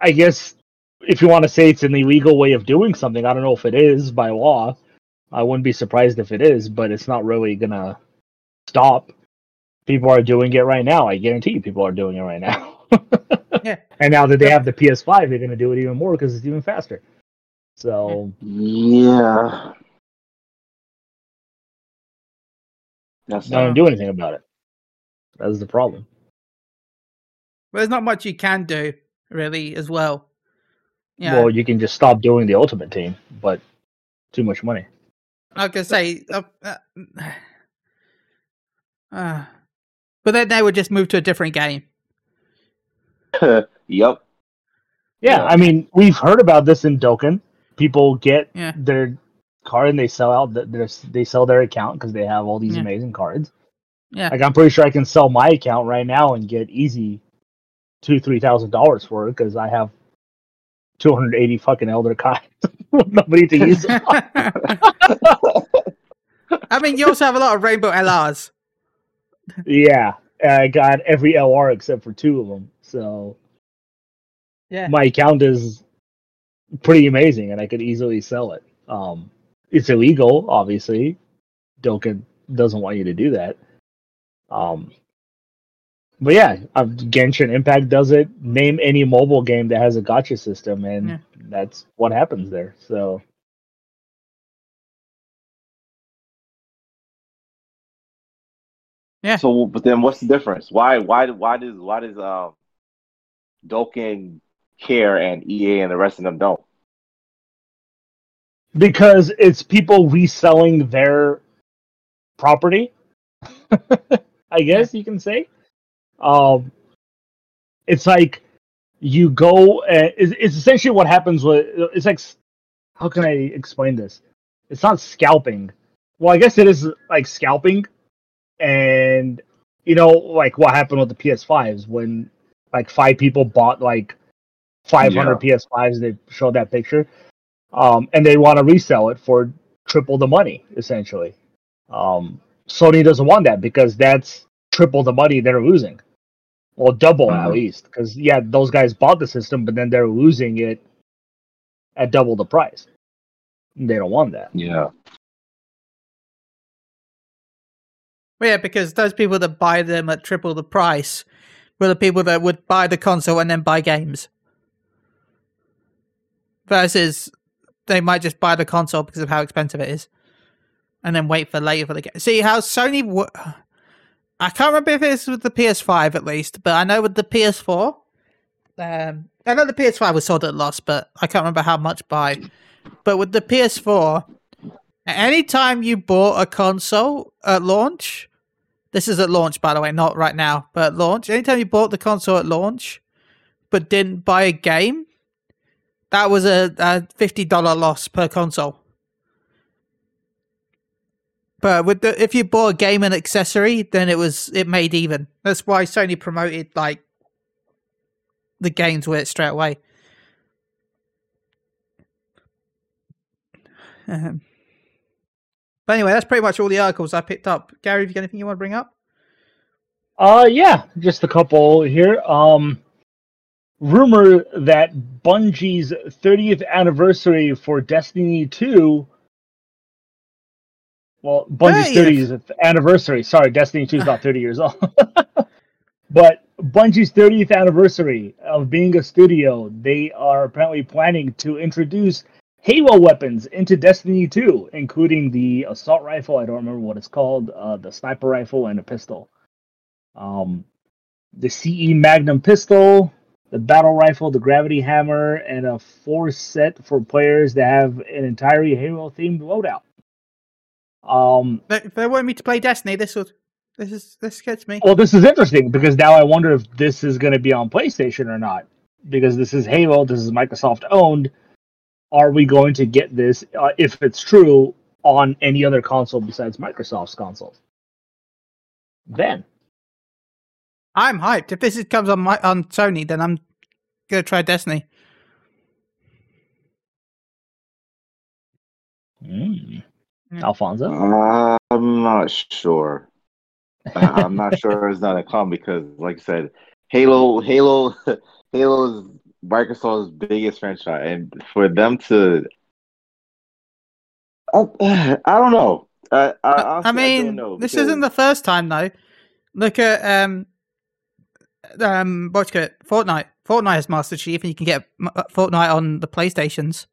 I guess if you want to say it's an illegal way of doing something, I don't know if it is by law. I wouldn't be surprised if it is, but it's not really gonna stop. People are doing it right now. I guarantee you, people are doing it right now. Yeah. And now that they have the PS5, they're gonna do it even more because it's even faster. So Yeah. That's not gonna do anything about it. That's the problem. Well, there's not much you can do really as well. Yeah, Well, you can just stop doing the Ultimate Team, but too much money. I I say, uh, uh, uh, but then they would just move to a different game. yep. Yeah, Yeah. I mean, we've heard about this in Dokkan. People get Yeah. their card and they sell out. Their, they sell their account because they have all these Yeah. amazing cards. Yeah. Like I'm pretty sure I can sell my account right now and get easy two, three thousand dollars for it because I have two hundred eighty fucking Elder Kai with nobody to use. I mean, you also have a lot of Rainbow LRs. yeah, I got every LR except for two of them. So Yeah, my account is pretty amazing and I could easily sell it. Um, it's illegal, obviously. Dokkan doesn't want you to do that. Um, but yeah, uh, Genshin Impact does it. Name any mobile game that has a gacha system, and Yeah. that's what happens there. So Yeah. So, but then what's the difference? Why, why, why does, why does, um, Dokkan care and EA and the rest of them don't? because it's people reselling their property, I guess you can say. Um, it's like you go. Uh, it's, it's essentially what happens with. It's like, how can I explain this? It's not scalping. Well, I guess it is like scalping, and you know, like what happened with the PS5s when like five people bought like 500 PS5s. They showed that picture, um, and they want to resell it for triple the money, essentially. Um, Sony doesn't want that because that's triple the money they're losing. Well, double at Mhm. least, because yeah, those guys bought the system, but then they're losing it at double the price. They don't want that. Yeah. Well, yeah, because those people that buy them at triple the price were the people that would buy the console and then buy games. Versus they might just buy the console because of how expensive it is, and then wait for later for the game. See how Sony. W- I can't remember if it's with the PS5 at least, but I know with the PS4. Um, I know the PS5 was sold at loss, but I can't remember how much by. But with the PS4, anytime you bought a console at launch, this is at launch, by the way, not right now, but at launch. Anytime you bought the console at launch, but didn't buy a game, that was a, a fifty dollar loss per console. But with the if you bought a game and accessory, then it was it made even. That's why Sony promoted like the games with it straight away. Um, but anyway, that's pretty much all the articles I picked up. Gary, have you got anything you want to bring up? Uh, yeah, just a couple here. Um, rumor that Bungie's 30th anniversary for Destiny 2. Well, Bungie's 30th anniversary. Sorry, Destiny 2 is not 30 years old. but Bungie's 30th anniversary of being a studio, they are apparently planning to introduce Halo weapons into Destiny 2, including the assault rifle. I don't remember what it's called, uh, the sniper rifle, and a pistol. Um, the CE Magnum pistol, the battle rifle, the gravity hammer, and a force set for players that have an entirely Halo themed loadout. Um, if they want me to play Destiny, this would this is this gets me. Well, this is interesting because now I wonder if this is going to be on PlayStation or not. Because this is Halo, this is Microsoft owned are we going to get this, uh, if it's true, on any other console besides Microsoft's console? Then. I'm hyped. If this comes on my on Sony, then I'm gonna try Destiny. Mm. Alfonso, uh, I'm not sure. I'm not sure it's not a come because, like I said, Halo, Halo, Halo's Microsoft's biggest franchise, and for them to, I, I don't know. I, I, I mean, I this because... isn't the first time though. Look at um, um, what's it? Fortnite. Fortnite has Master Chief, and you can get uh, Fortnite on the PlayStations.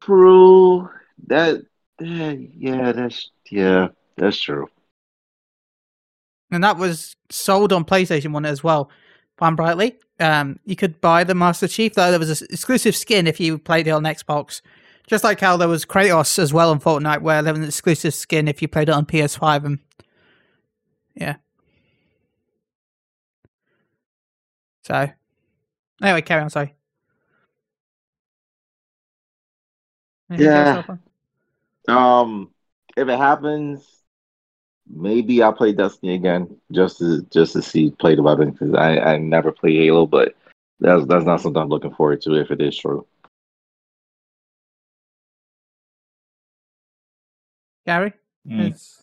True. That. Yeah. That's yeah. That's true and that was sold on PlayStation One as well. Fun brightly, um, you could buy the Master Chief though. There was an exclusive skin if you played it on Xbox, just like how there was Kratos as well on Fortnite, where there was an exclusive skin if you played it on PS5. And yeah, so anyway, carry on. Sorry. Anything yeah. Um, if it happens, maybe I'll play Destiny again just to just to see play the weapon because I I never play Halo, but that's that's not something I'm looking forward to if it is true. Gary, mm.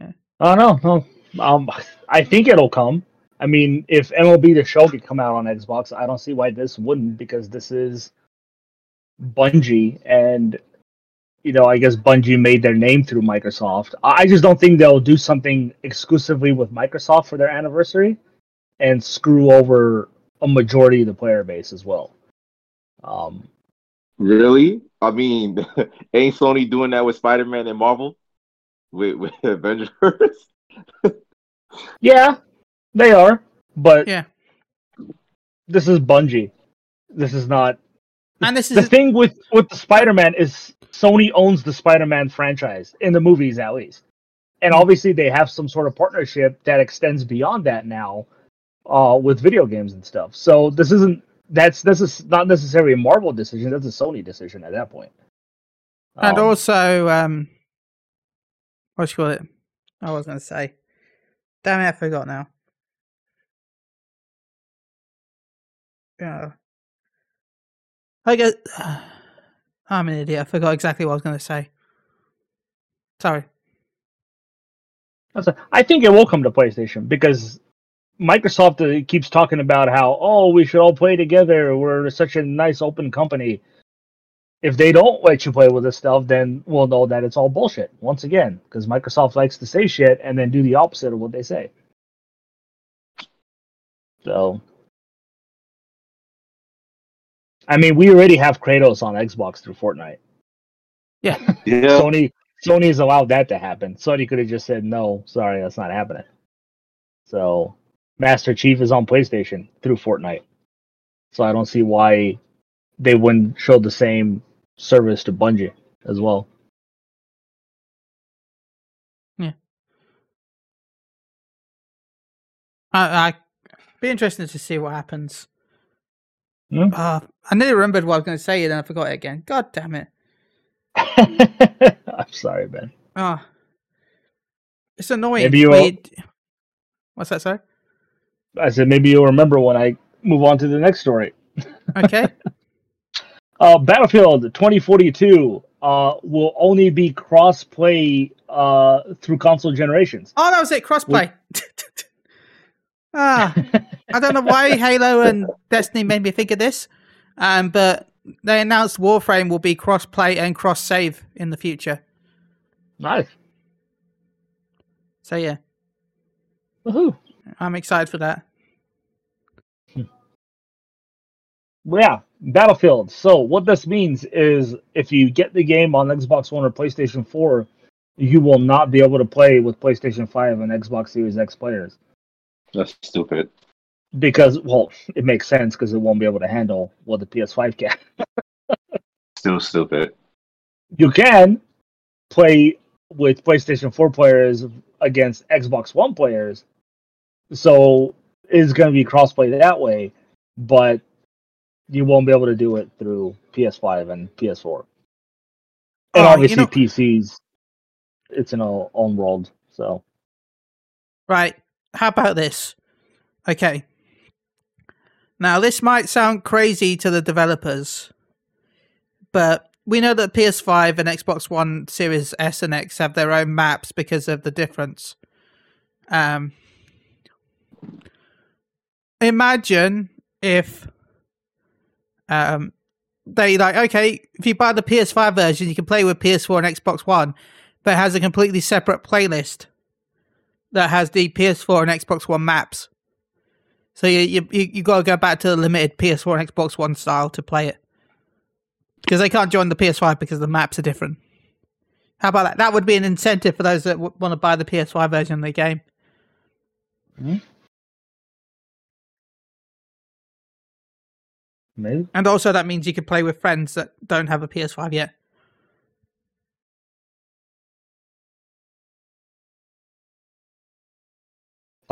yeah. I don't know. No, um, I think it'll come. I mean, if MLB the Show could come out on Xbox, I don't see why this wouldn't because this is Bungie and you know, I guess Bungie made their name through Microsoft. I just don't think they'll do something exclusively with Microsoft for their anniversary and screw over a majority of the player base as well. Um, really? I mean, ain't Sony doing that with Spider Man and Marvel? With, with Avengers? yeah, they are. But yeah, this is Bungie. This is not. And this is the thing with with the Spider Man is Sony owns the Spider-Man franchise in the movies at least. And obviously they have some sort of partnership that extends beyond that now uh, with video games and stuff. So this isn't that's this is not necessarily a Marvel decision, that's a Sony decision at that point. And um, also um what you call it? I was gonna say. Damn it, I forgot now. Yeah. I guess I'm an idiot. I forgot exactly what I was going to say. Sorry. I think it will come to PlayStation because Microsoft uh, keeps talking about how, oh, we should all play together. We're such a nice open company. If they don't let you play with this stuff, then we'll know that it's all bullshit once again because Microsoft likes to say shit and then do the opposite of what they say. So I mean, we already have Kratos on Xbox through Fortnite. Yeah. Sony Sony's allowed that to happen. Sony could have just said no, sorry, that's not happening. So Master Chief is on PlayStation through Fortnite. So I don't see why they wouldn't show the same service to Bungie as well. Yeah. I, I be interesting to see what happens. Hmm? Uh, I nearly remembered what I was going to say, and then I forgot it again. God damn it! I'm sorry, Ben. Ah, it's annoying. Maybe you We- What's that? Sorry. I said maybe you'll remember when I move on to the next story. Okay. Uh, Battlefield 2042 uh, will only be cross-play uh, through console generations. oh, that was it. Crossplay. ah, I don't know why Halo and Destiny made me think of this, um, but they announced Warframe will be cross-play and cross-save in the future. Nice. So yeah, Woohoo. I'm excited for that. Well, yeah, Battlefield. So what this means is if you get the game on Xbox One or PlayStation 4, you will not be able to play with PlayStation 5 and Xbox Series X players That's stupid. because, well, it makes sense because it won't be able to handle what the PS5 can. Still stupid. You can play with PlayStation 4 players against Xbox One players, so it's going to be crossplay that way, but you won't be able to do it through PS5 and PS4. And Oh, you obviously know- PCs, it's in a own world. So Right. How about this? Okay. Now, this might sound crazy to the developers, but we know that PS5 and Xbox One Series S and X have their own maps because of the difference. Um, imagine if um, they like, okay, if you buy the PS5 version, you can play with PS4 and Xbox One, but has a completely separate playlist that has the PS4 and Xbox One maps. So you you you, got to go back to the limited PS4 and Xbox One style to play it because they can't join the PS5 because the maps are different. How about that? That would be an incentive for those that w- want to buy the PS5 version of the game. Hmm? maybe And also, that means you could play with friends that don't have a PS5 yet.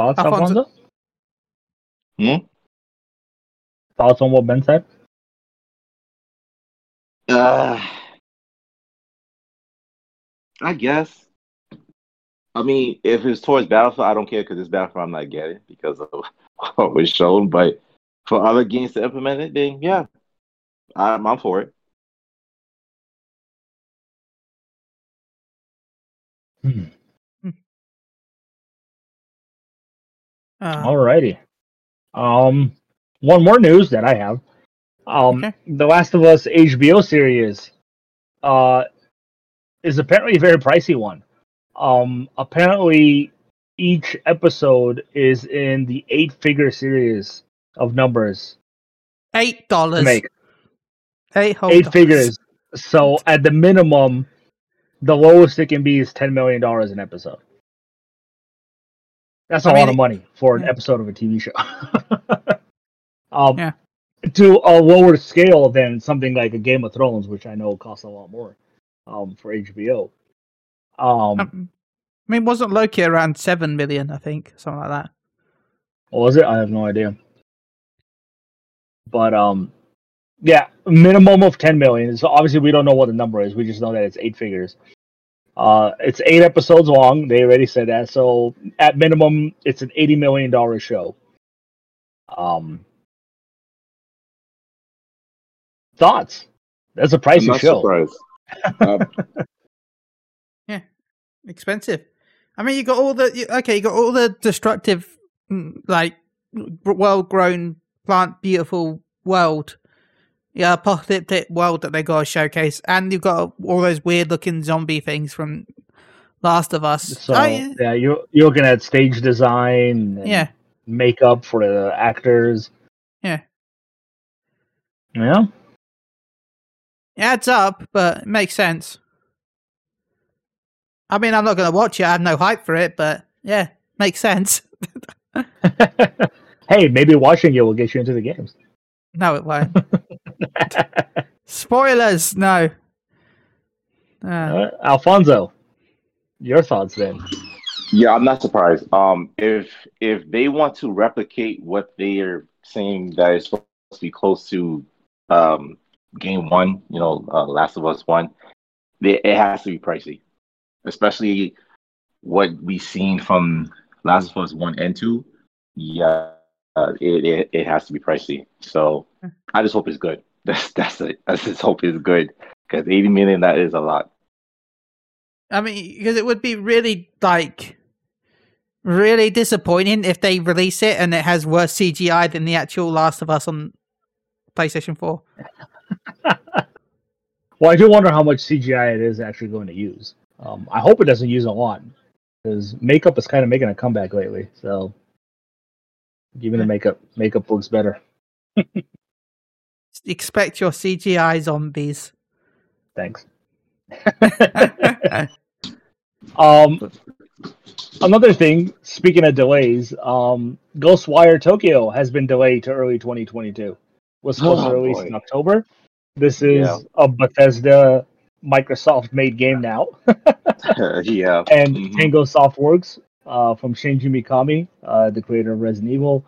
Thoughts, Alfonso? Alfonso? Hmm? Thoughts on what Ben said? Uh, I guess. I mean, if it's towards Battlefield, I don't care because it's Battlefield I'm not getting because of what was shown. But for other games to implement it, then yeah, I'm, I'm for it. Uh, Alrighty. Um, one more news that I have. Um, Okay. The Last of Us HBO series, uh, is apparently a very pricey one. Um, apparently each episode is in the eight-figure series of numbers Eight dollars. make. Eight Eight dollars. figures. So at the minimum, the lowest it can be is ten million dollars an episode. That's a I mean, lot of money for an yeah. episode of a TV show. um, Yeah. To a lower scale than something like a Game of Thrones, which I know costs a lot more um, for HBO. Um, Um, I mean, wasn't Loki around seven million? I think something like that. Was it? I have no idea. But um, yeah, minimum of ten million. So obviously we don't know what the number is. We just know that it's eight figures. Uh, it's eight episodes long. They already said that. So at minimum, it's an eighty million dollar show. Um, thoughts? That's a I'm pricey not show. surprised. Uh, expensive. I mean, you got all the you- okay, you got all the destructive, mm, like well-grown plant, beautiful world, yeah, apocalyptic world that they got to showcase, and you've got all those weird-looking zombie things from Last of Us. So Oh, yeah. you're you're looking at stage design, and yeah, makeup for the actors. Yeah. Yeah. It adds up, but it makes sense. I mean, I'm not going to watch it. I have no hype for it, but yeah, makes sense. hey, maybe watching it will get you into the games. no, it won't. Spoilers, no. Uh, Uh, Alfonso, your thoughts then? Yeah, I'm not surprised. Um, if if they want to replicate what they are saying that is supposed to be close to um, game one, you know, uh, Last of Us one, they, it has to be pricey, especially what we've seen from Last of Us one and two. Yeah, uh, it, it it has to be pricey. So I just hope it's good. That's that's it. I just hope it's good because 80 million that is a lot. I mean, because it would be really like really disappointing if they release it and it has worse CGI than the actual Last of Us on PlayStation Four. Well, I do wonder how much CGI it is actually going to use. Um, I hope it doesn't use a lot because makeup is kind of making a comeback lately. So, even the makeup makeup looks better. Expect your CGI zombies. Thanks. um, another thing. Speaking of delays, um, Ghostwire Tokyo has been delayed to early 2022. Was supposed to Oh, release boy. in October. This is Yeah. a Bethesda Microsoft made game now, yeah, and Mhm. Tango Softworks uh, from Shinji Mikami, uh, the creator of Resident Evil,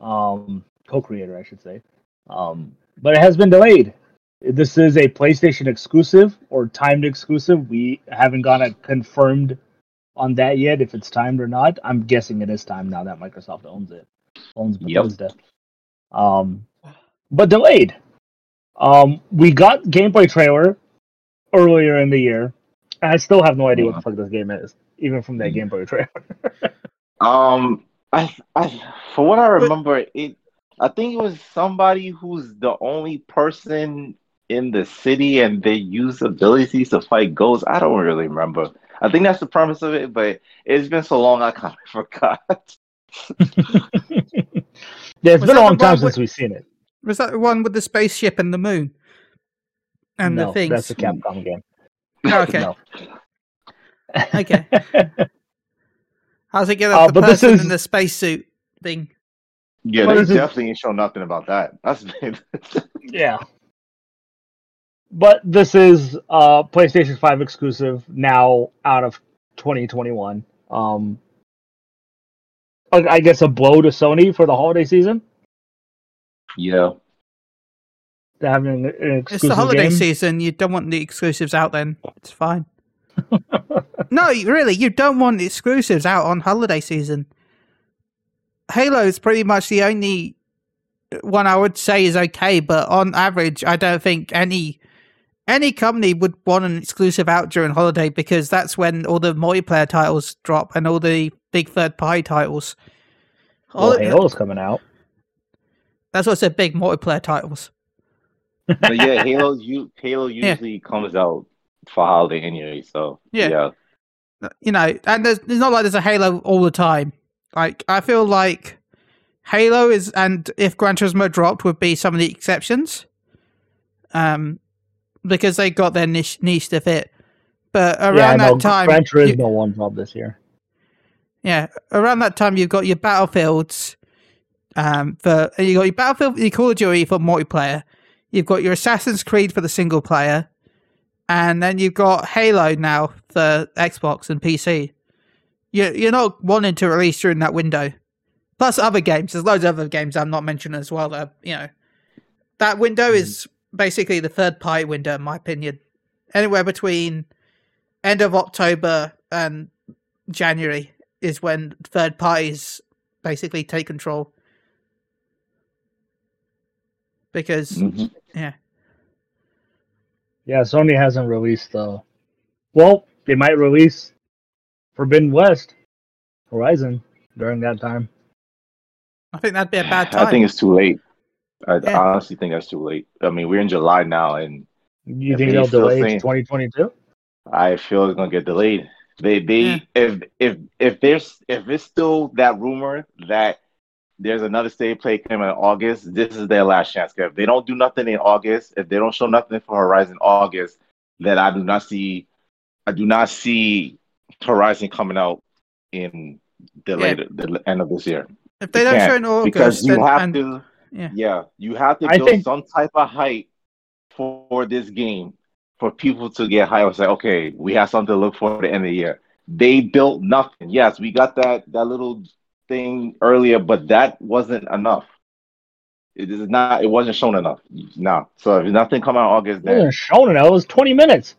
um, co-creator, I should say. Um, but it has been delayed. This is a PlayStation exclusive or timed exclusive. We haven't got it confirmed on that yet, if it's timed or not. I'm guessing it is timed now that Microsoft owns it, owns Bethesda. Yep. Um, but delayed. Um, we got gameplay trailer earlier in the year, and I still have no idea what the fuck this game is, even from that gameplay trailer. Um, I, I, for what I remember, it. I think it was somebody who's the only person in the city, and they use abilities to fight ghosts. I don't really remember. I think that's the premise of it, but it's been so long I kind of forgot. Yeah, it's Was been a long time one since with- we've seen it. Was that the one with the spaceship and the moon? And no, the things. that's a Capcom game. Oh, okay. No. Okay. How's it get Uh, up the but this person is- in the spacesuit thing? Yeah, Well, they this is- definitely ain't show nothing about that. That's yeah. But this is uh PlayStation 5 exclusive now out of 2021. Um I I guess a blow to Sony for the holiday season yeah. to having an exclusive It's the holiday game. season. You don't want the exclusives out then. It's fine. no, really, you don't want exclusives out on holiday season. Halo is pretty much the only one I would say is okay, but on average, I don't think any any company would want an exclusive out during holiday because that's when all the multiplayer titles drop and all the big third party titles. Well, Holi- Halo's coming out. That's what I said, big multiplayer titles. But yeah, Halo, you Halo usually comes out for holiday anyway. So Yeah. yeah. you know, and there's, it's not like there's a Halo all the time. Like I feel like Halo is, and if Gran Turismo dropped, would be some of the exceptions, um, because they got their niche niche to fit. But around yeah, that no, time, Gran you- Turismo one drop this year. yeah, around that time you've got your Battlefields, um, for you got your Battlefield, your Call of Duty for multiplayer. You've got your Assassin's Creed for the single player, and then you've got Halo now for Xbox and PC. You're you're not wanting to release during that window. Plus other games. There's loads of other games I'm not mentioning as well. That you know, that window is basically the third party window, in my opinion. Anywhere between end of October and January is when third parties basically take control. Because Mhm. yeah, Yeah, Sony hasn't released though. well, they might release Forbidden West Horizon during that time. I think that'd be a bad time. I think it's too late. I Yeah. honestly think that's too late. I mean, we're in July now, and You think he's they'll delay 2022? I feel it's gonna get delayed. They they Yeah. if if if there's if it's still that rumor that there's another state play coming in August. This is their last chance. If they don't do nothing in August, if they don't show nothing for Horizon August, then I do not see, I do not see Horizon coming out in the Yeah. later the end of this year. If they You don't show in August, because you then, have and- to yeah. yeah. you have to I build think- some type of hype for this game for people to get hype and say okay we have something to look for at the end of the year they built nothing yes we got that that little thing earlier but that wasn't enough it is not it wasn't shown enough no so if nothing come out in august It then wasn't shown it. It was 20 minutes.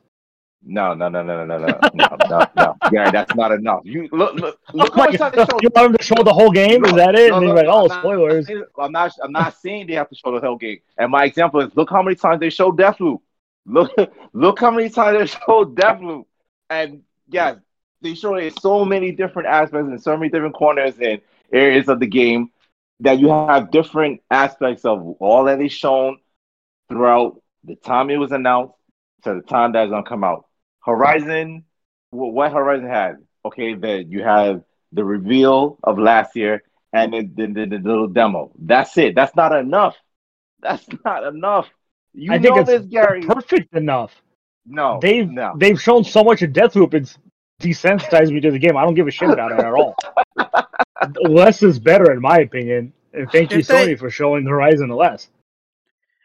No no no no no no no no no no yeah that's not enough you look look look how my much time they God, you want them to show the whole game? Is that it? No, and no, like, no, oh, I'm not- spoilers. I'm not. I'm not saying they have to show the whole game. And my example is, look how many times they showed Deathloop. Look, look how many times they showed Deathloop. And yes, they show it in so many different aspects and so many different corners and areas of the game that you have different aspects of all that is shown throughout the time it was announced to the time that it's gonna come out. Horizon, what Horizon had? Okay, that you have the reveal of last year and the, the, the, the little demo. That's it. That's not enough. That's not enough. You I think know it's this, Gary. Perfect enough. no, They've no. they've shown so much of Deathloop. It's desensitized me to the game. I don't give a shit about it at all. Less is better, in my opinion. And thank you, If they- Sony, for showing Horizon less.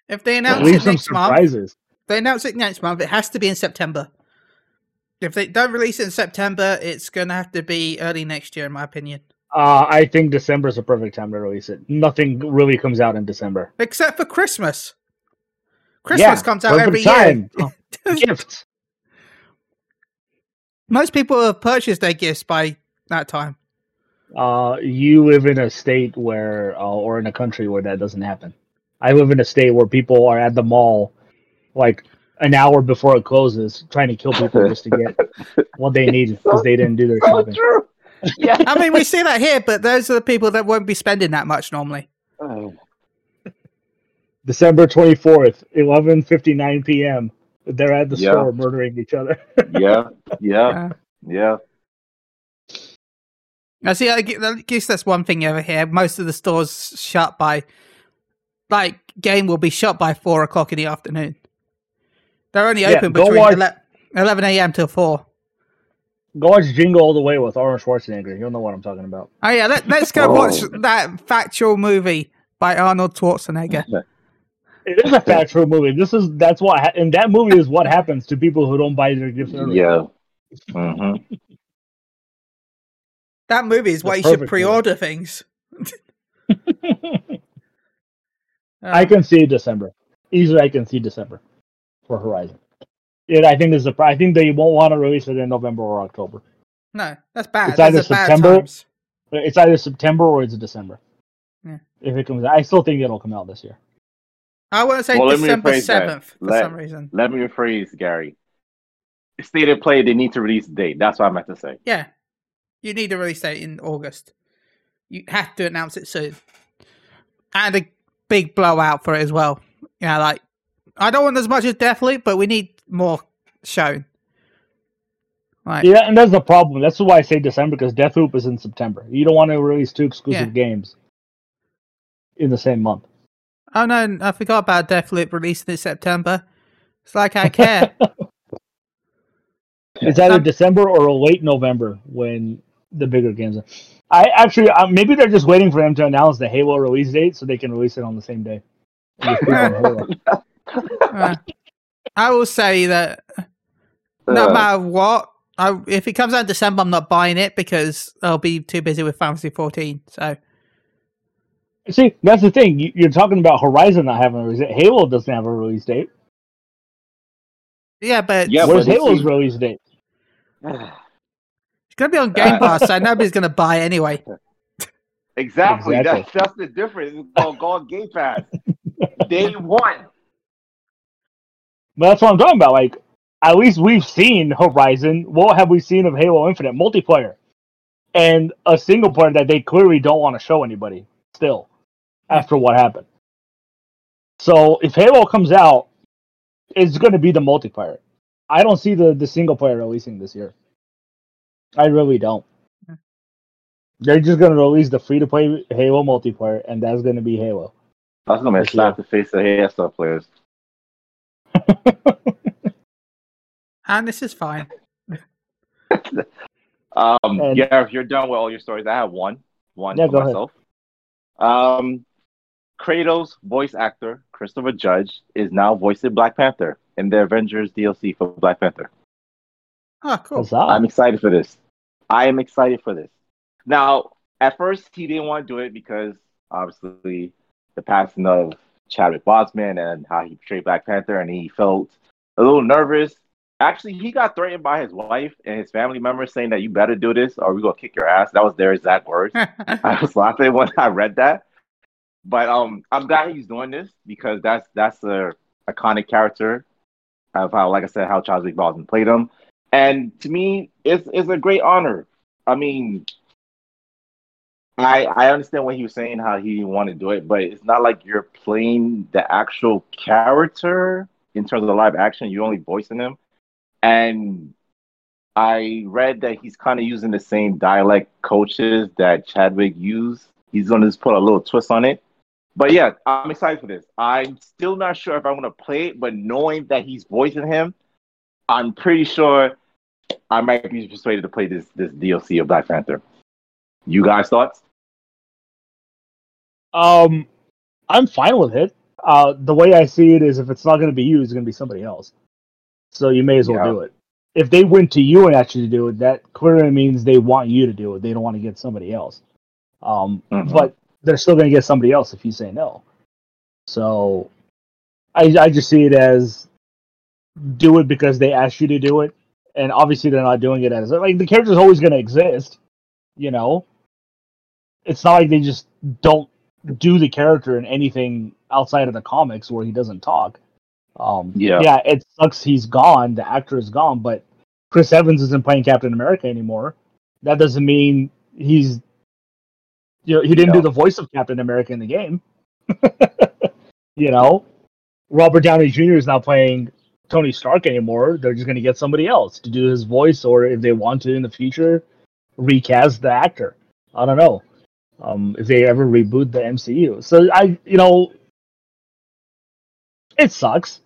If they announce it some next month, surprises. they announce it next month. It has to be in September. If they don't release it in September, it's gonna have to be early next year, in my opinion. Uh, I think December is a perfect time to release it. Nothing really comes out in December. Except for Christmas. Christmas Yeah, comes out every perfect year. time. Gifts. Most people have purchased their gifts by that time. Uh, you live in a state where, uh, or in a country where that doesn't happen. I live in a state where people are at the mall, like an hour before it closes, trying to kill people just to get what they need because they didn't do their So shopping. true. Yeah. I mean, we see that here, but those are the people that won't be spending that much normally. Oh. December twenty fourth, eleven fifty nine p.m. They're at the Yeah. store murdering each other. yeah, yeah, yeah. I see. I I guess that's one thing over here. Most of the stores shut by, like, game will be shut by four o'clock in the afternoon. They're only Yeah, open go between watch- eleven a.m. till four. Go watch Jingle All the Way with Arnold Schwarzenegger. You'll know what I'm talking about. Oh yeah, let, let's go Oh. watch that factual movie by Arnold Schwarzenegger. It is a factual movie. This is that's what, ha- and that movie is what happens to people who don't buy their gifts early. Yeah. hmm That movie is why you should pre-order things. I can see December. Easily, I can see December for Horizon. It, I think there's a. I think they won't want to release it in November or October. no, that's bad. It's either Those are bad September- times. It's either September or it's December. Yeah. If it comes, out. I still think it'll come out this year. I want to say Well, December seventh for Let- some reason. Let me rephrase, Gary. State of play, they need to release the date. That's what I meant to say. Yeah, you need a release date in August. You have to announce it soon, and a big blowout for it as well. Yeah, like I don't want as much as Deathloop, but we need more shown. Like, Yeah, and that's the problem. That's why I say December because Deathloop is in September. You don't want to release two exclusive Yeah. games in the same month. oh no, I forgot about Deathloop releasing in September. It's like I care. It's either Some- December or late November when the bigger games. Are. I actually uh, maybe they're just waiting for them to announce the Halo release date so they can release it on the same day. And just keep on Halo. Uh, I will say that no Uh, matter what, I, if it comes out in December, I'm not buying it because I'll be too busy with Fantasy 14. So See, that's the thing. You- You're talking about Horizon not having a release date. Halo doesn't have a release date. yeah, but Yeah, Where's but Halo's see- release date? it's gonna be on Game Uh, Pass, so nobody's gonna buy it anyway. exactly. Exactly. That's that's the difference. It's called go on Game Pass. Day one. But that's what I'm talking about. Like, at least we've seen Horizon. What have we seen of Halo Infinite multiplayer? And a single player that they clearly don't want to show anybody still after what happened. So if Halo comes out, it's going to be the multiplayer. I don't see the, the single player releasing this year. I really don't. Hmm. They're just gonna release the free to play Halo multiplayer, and that's gonna be Halo. That's gonna Yes, slap the face of ASL players. And this is fine. Um, And- yeah, if you're done with all your stories, I have one. One Yeah, for go ahead. myself. Um, Kratos voice actor Christopher Judge is now voicing Black Panther in the Avengers DLC for Black Panther. Oh, cool. I'm excited for this. I am excited for this. Now, at first, he didn't want to do it because obviously the passing of Chadwick Boseman and how he portrayed Black Panther, and he felt a little nervous. Actually, he got threatened by his wife and his family members saying that you better do this or we're gonna kick your ass. That was their exact words. I was laughing when I read that. But um, I'm glad he's doing this because that's that's a iconic character of how, like I said, how Chadwick Boseman played him, and to me, it's it's a great honor. I mean, I I understand what he was saying, how he didn't want to do it, but it's not like you're playing the actual character in terms of the live action. You're only voicing him, and I read that he's kind of using the same dialect coaches that Chadwick used. He's going to just put a little twist on it. But yeah, I'm excited for this. I'm still not sure if I'm going to play it, but knowing that he's voicing him, I'm pretty sure I might be persuaded to play this this DLC of Black Panther. You guys thoughts? Um, I'm fine with it. Uh, the way I see it is, if it's not going to be you, it's going to be somebody else. So you may as well Yeah. do it. If they went to you and actually do it, that clearly means they want you to do it. They don't want to get somebody else. Um, Mhm. but they're still going to get somebody else if you say no. So I I just see it as do it because they asked you to do it, and obviously they're not doing it as like the character's always going to exist. You know, it's not like they just don't do the character in anything outside of the comics where he doesn't talk. Um, Yeah. yeah, it sucks he's gone. The actor is gone, but Chris Evans isn't playing Captain America anymore. That doesn't mean he's, you know, he didn't Yeah. do the voice of Captain America in the game. you know, Robert Downey Jr. is not playing Tony Stark anymore. They're just going to get somebody else to do his voice, or if they want to in the future, recast the actor. I don't know um, if they ever reboot the MCU. So I, you know, it sucks.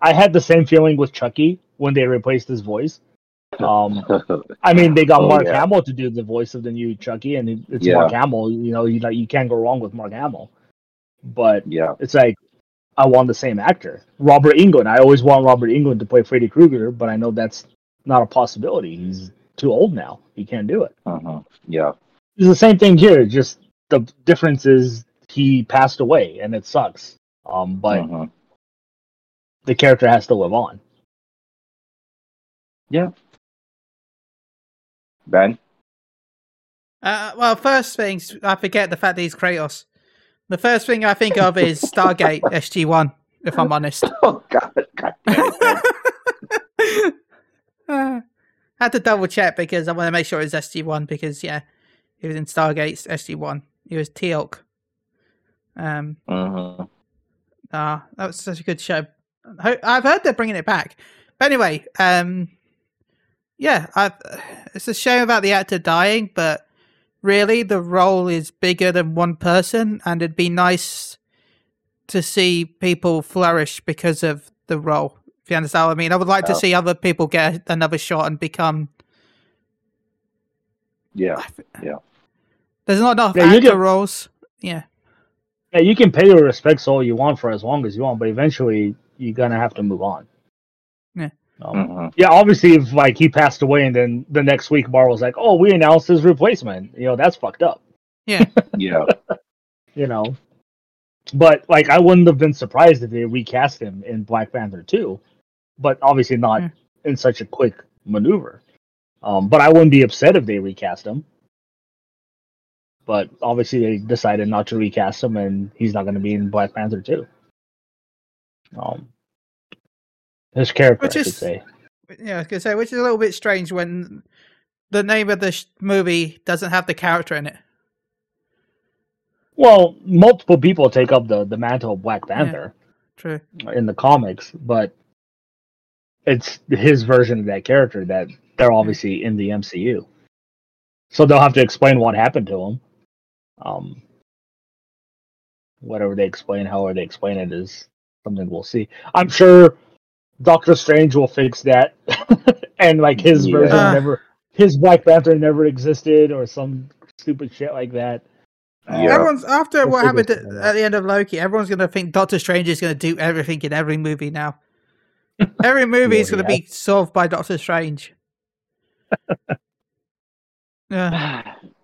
I had the same feeling with Chucky when they replaced his voice. Um, I mean, they got Oh, Mark yeah. Hamill to do the voice of the new Chucky, and it, it's Yeah. Mark Hamill. You know, you you can't go wrong with Mark Hamill. But yeah. it's like I want the same actor, Robert Englund. I always want Robert Englund to play Freddy Krueger, but I know that's not a possibility. He's too old now. He can't do it. Uh-huh. Yeah. It's the same thing here. Just the difference is he passed away, and it sucks. Um, but Uh-huh. the character has to live on. Yeah. Ben? Uh, well, first things, I forget the fact that he's Kratos. The first thing I think of is Stargate SG1, if I'm honest. Oh God, God damn it, Uh, I had to double check because I want to make sure it's SG1 because, yeah, he was in Stargate's SG1. He was Teal'c. Um, Mhm. Ah, that was such a good show. I've heard they're bringing it back. But anyway, um, yeah, i it's a shame about the actor dying, but really the role is bigger than one person, and it'd be nice to see people flourish because of the role. If you understand what I mean, I would like to Oh. see other people get another shot and become. Yeah, yeah. There's not enough Yeah, you actor get- roles. Yeah, Yeah, you can pay your respects all you want for as long as you want, but eventually you're gonna have to move on. Yeah. Um, Mhm. Yeah, obviously, if like he passed away and then the next week Marvel's like, "Oh, we announced his replacement," you know, that's fucked up. Yeah. Yeah, you know, but like I wouldn't have been surprised if they recast him in Black Panther 2, but obviously not in such a quick maneuver. Um, but I wouldn't be upset if they recast him. But obviously, they decided not to recast him, and he's not going to be in Black Panther 2. Um, his character, Which I is- should say. yeah, I was gonna say, which is a little bit strange when the name of the sh- movie doesn't have the character in it. Well, multiple people take up the, the mantle of Black Panther True. in the comics, but it's his version of that character that they're obviously in the MCU. so they'll have to explain what happened to him. Um, whatever they explain, however they explain it, is something we'll see. I'm sure Doctor Strange will fix that, and like his Yeah. version Uh. never, his Black Panther never existed, or some stupid shit like that. Yeah. Everyone's after We'll what happened at, at the end of Loki. Everyone's going to think Doctor Strange is going to do everything in every movie now. Every movie is going to be solved by Doctor Strange. yeah.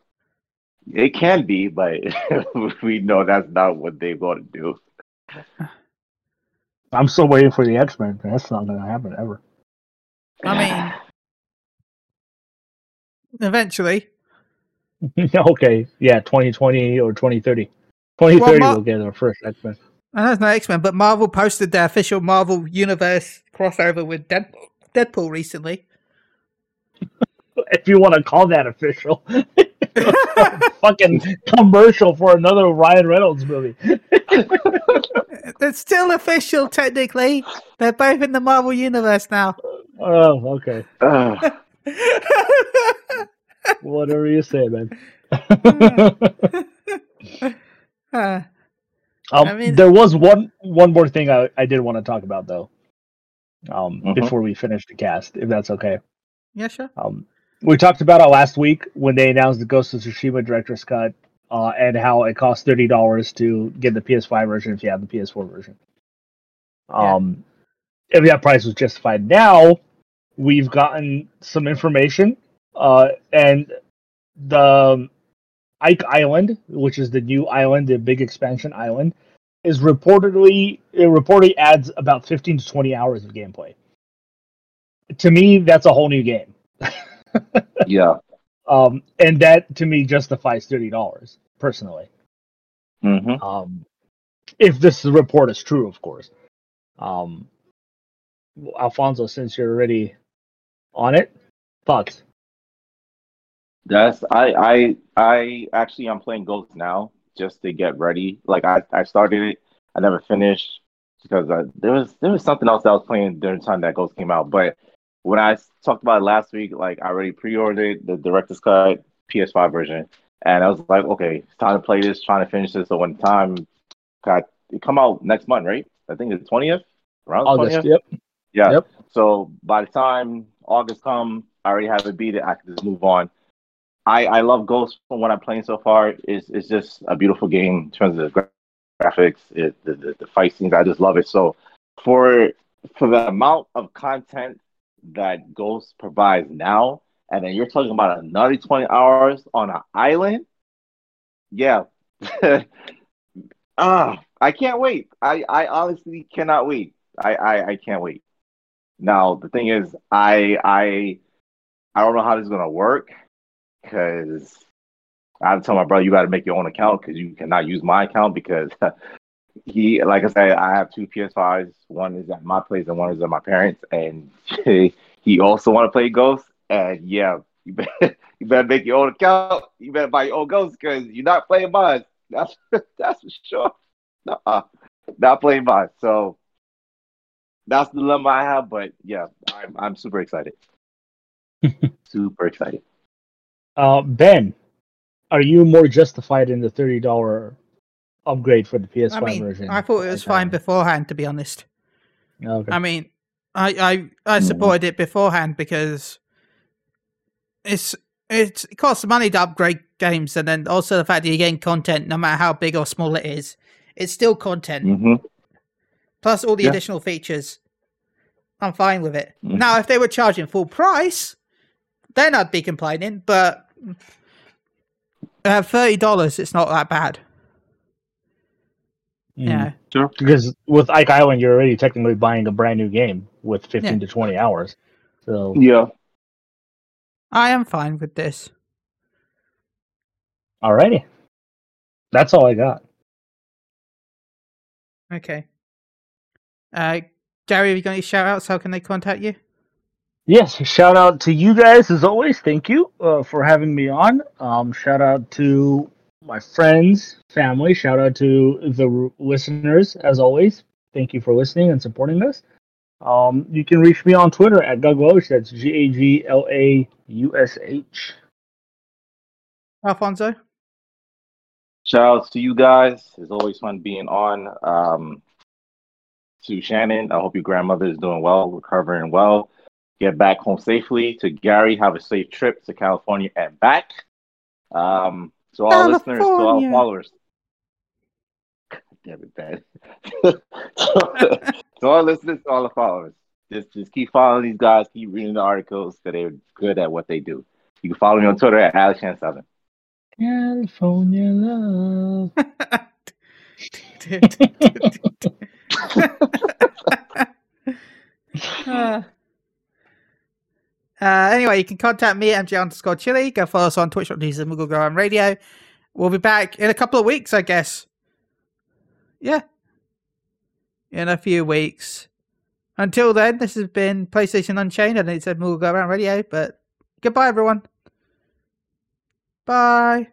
It can be, but we know that's not what they're going to do. I'm still waiting for the X Men. That's not going to happen ever. I mean, eventually. okay, yeah, 2020 or 2030. 2030 Well, Ma- we'll get our first X Men. I uh, know it's not X Men, but Marvel posted their official Marvel Universe crossover with Deadpool, Deadpool recently. If you want to call that official, fucking commercial for another Ryan Reynolds movie. It's still official, technically. They're both in the Marvel Universe now. Oh, okay. Ugh. Whatever you say, man. Uh, um, I mean- there was one one more thing I, I did want to talk about though. Um, Mhm. before we finish the cast, if that's okay. yeah, sure. Um, we talked about it last week when they announced the Ghost of Tsushima director's cut, uh, and how it costs thirty dollars to get the PS5 version if you have the PS4 version. Um, if that price was justified, now we've gotten some information, uh, and the Ike Island, which is the new island, the big expansion island, is reportedly it reportedly adds about fifteen to twenty hours of gameplay. To me, that's a whole new game. yeah. Um, and that to me justifies thirty dollars personally. hmm Um, if this report is true, of course. Um, Alfonso, since you're already on it, thoughts? That's I I I actually I'm playing Ghost now just to get ready. Like I I started it, I never finished because uh, there was there was something else that I was playing during the time that Ghost came out. But when I talked about it last week, like I already pre-ordered the director's cut PS5 version, and I was like, okay, it's time to play this, trying to finish this. So when time got it come out next month, right? I think it's twentieth, around the August. twentieth. Yep. Yeah. Yep. So by the time August come, I already have it beat it. I can just move on. I I love Ghost from what I'm playing so far. It's it's just a beautiful game in terms of the gra- graphics, it, the, the the fight scenes. I just love it. So for for the amount of content that Ghost provides now, and then you're talking about another 20 hours on an island, yeah. ah, I can't wait. I I honestly cannot wait. I I, I can't wait. Now the thing is, I I I don't know how this is gonna work because I have to tell my brother you got to make your own account because you cannot use my account because he, like I said, I have two PS5s. One is at my place and one is at my parents, and he also want to play Ghost. And yeah, you better you better make your own account. You better buy your own Ghost because you're not playing mine. That's that's for sure. Nuh-uh. Not playing mine. So that's the dilemma I have. But yeah, I'm I'm super excited. super excited. Uh, ben, are you more justified in the thirty dollar upgrade for the PS5 I mean, version? I thought it was fine beforehand, to be honest. Okay. I mean, I I, I Mhm. supported it beforehand because it's it's it costs money to upgrade games, and then also the fact that you're getting content, no matter how big or small it is, it's still content hmm plus all the Yeah. additional features. I'm fine with it. Mhm. Now, if they were charging full price, then I'd be complaining. But uh, thirty dollars, it's not that bad. Mm. Yeah, Sure. Because with Ike Island, you're already technically buying a brand new game with 15 Yeah. to 20 hours. So, Yeah. I am fine with this. alrighty. That's all I got. Okay. Uh, Gary, have you got any shout outs? How can they contact you? Yes, shout out to you guys as always. Thank you uh, for having me on. Um, shout out to my friends, family. Shout out to the listeners as always. Thank you for listening and supporting us. Um, you can reach me on Twitter at Gaglaush. That's G A G L A U S H. Alfonso. Shout outs to you guys. It's always fun being on. Um, to Shannon, I hope your grandmother is doing well, recovering well. Get back home safely. To Gary, have a safe trip to California and back. Um, to all listeners, to all California. followers. Damn it, Ben. to all listeners, to all the followers. Just, just keep following these guys. Keep reading the articles because they're good at what they do. You can follow me on Twitter at AlexChan7. California love. uh, uh, anyway, you can contact me at MJ underscore chili. Go follow us on twitch.tv and Moogle Go Around Radio. We'll be back in a couple of weeks, I guess. Yeah. In a few weeks. Until then, this has been PlayStation Unchained and it's a Moogle Go Around Radio, but goodbye everyone. Bye.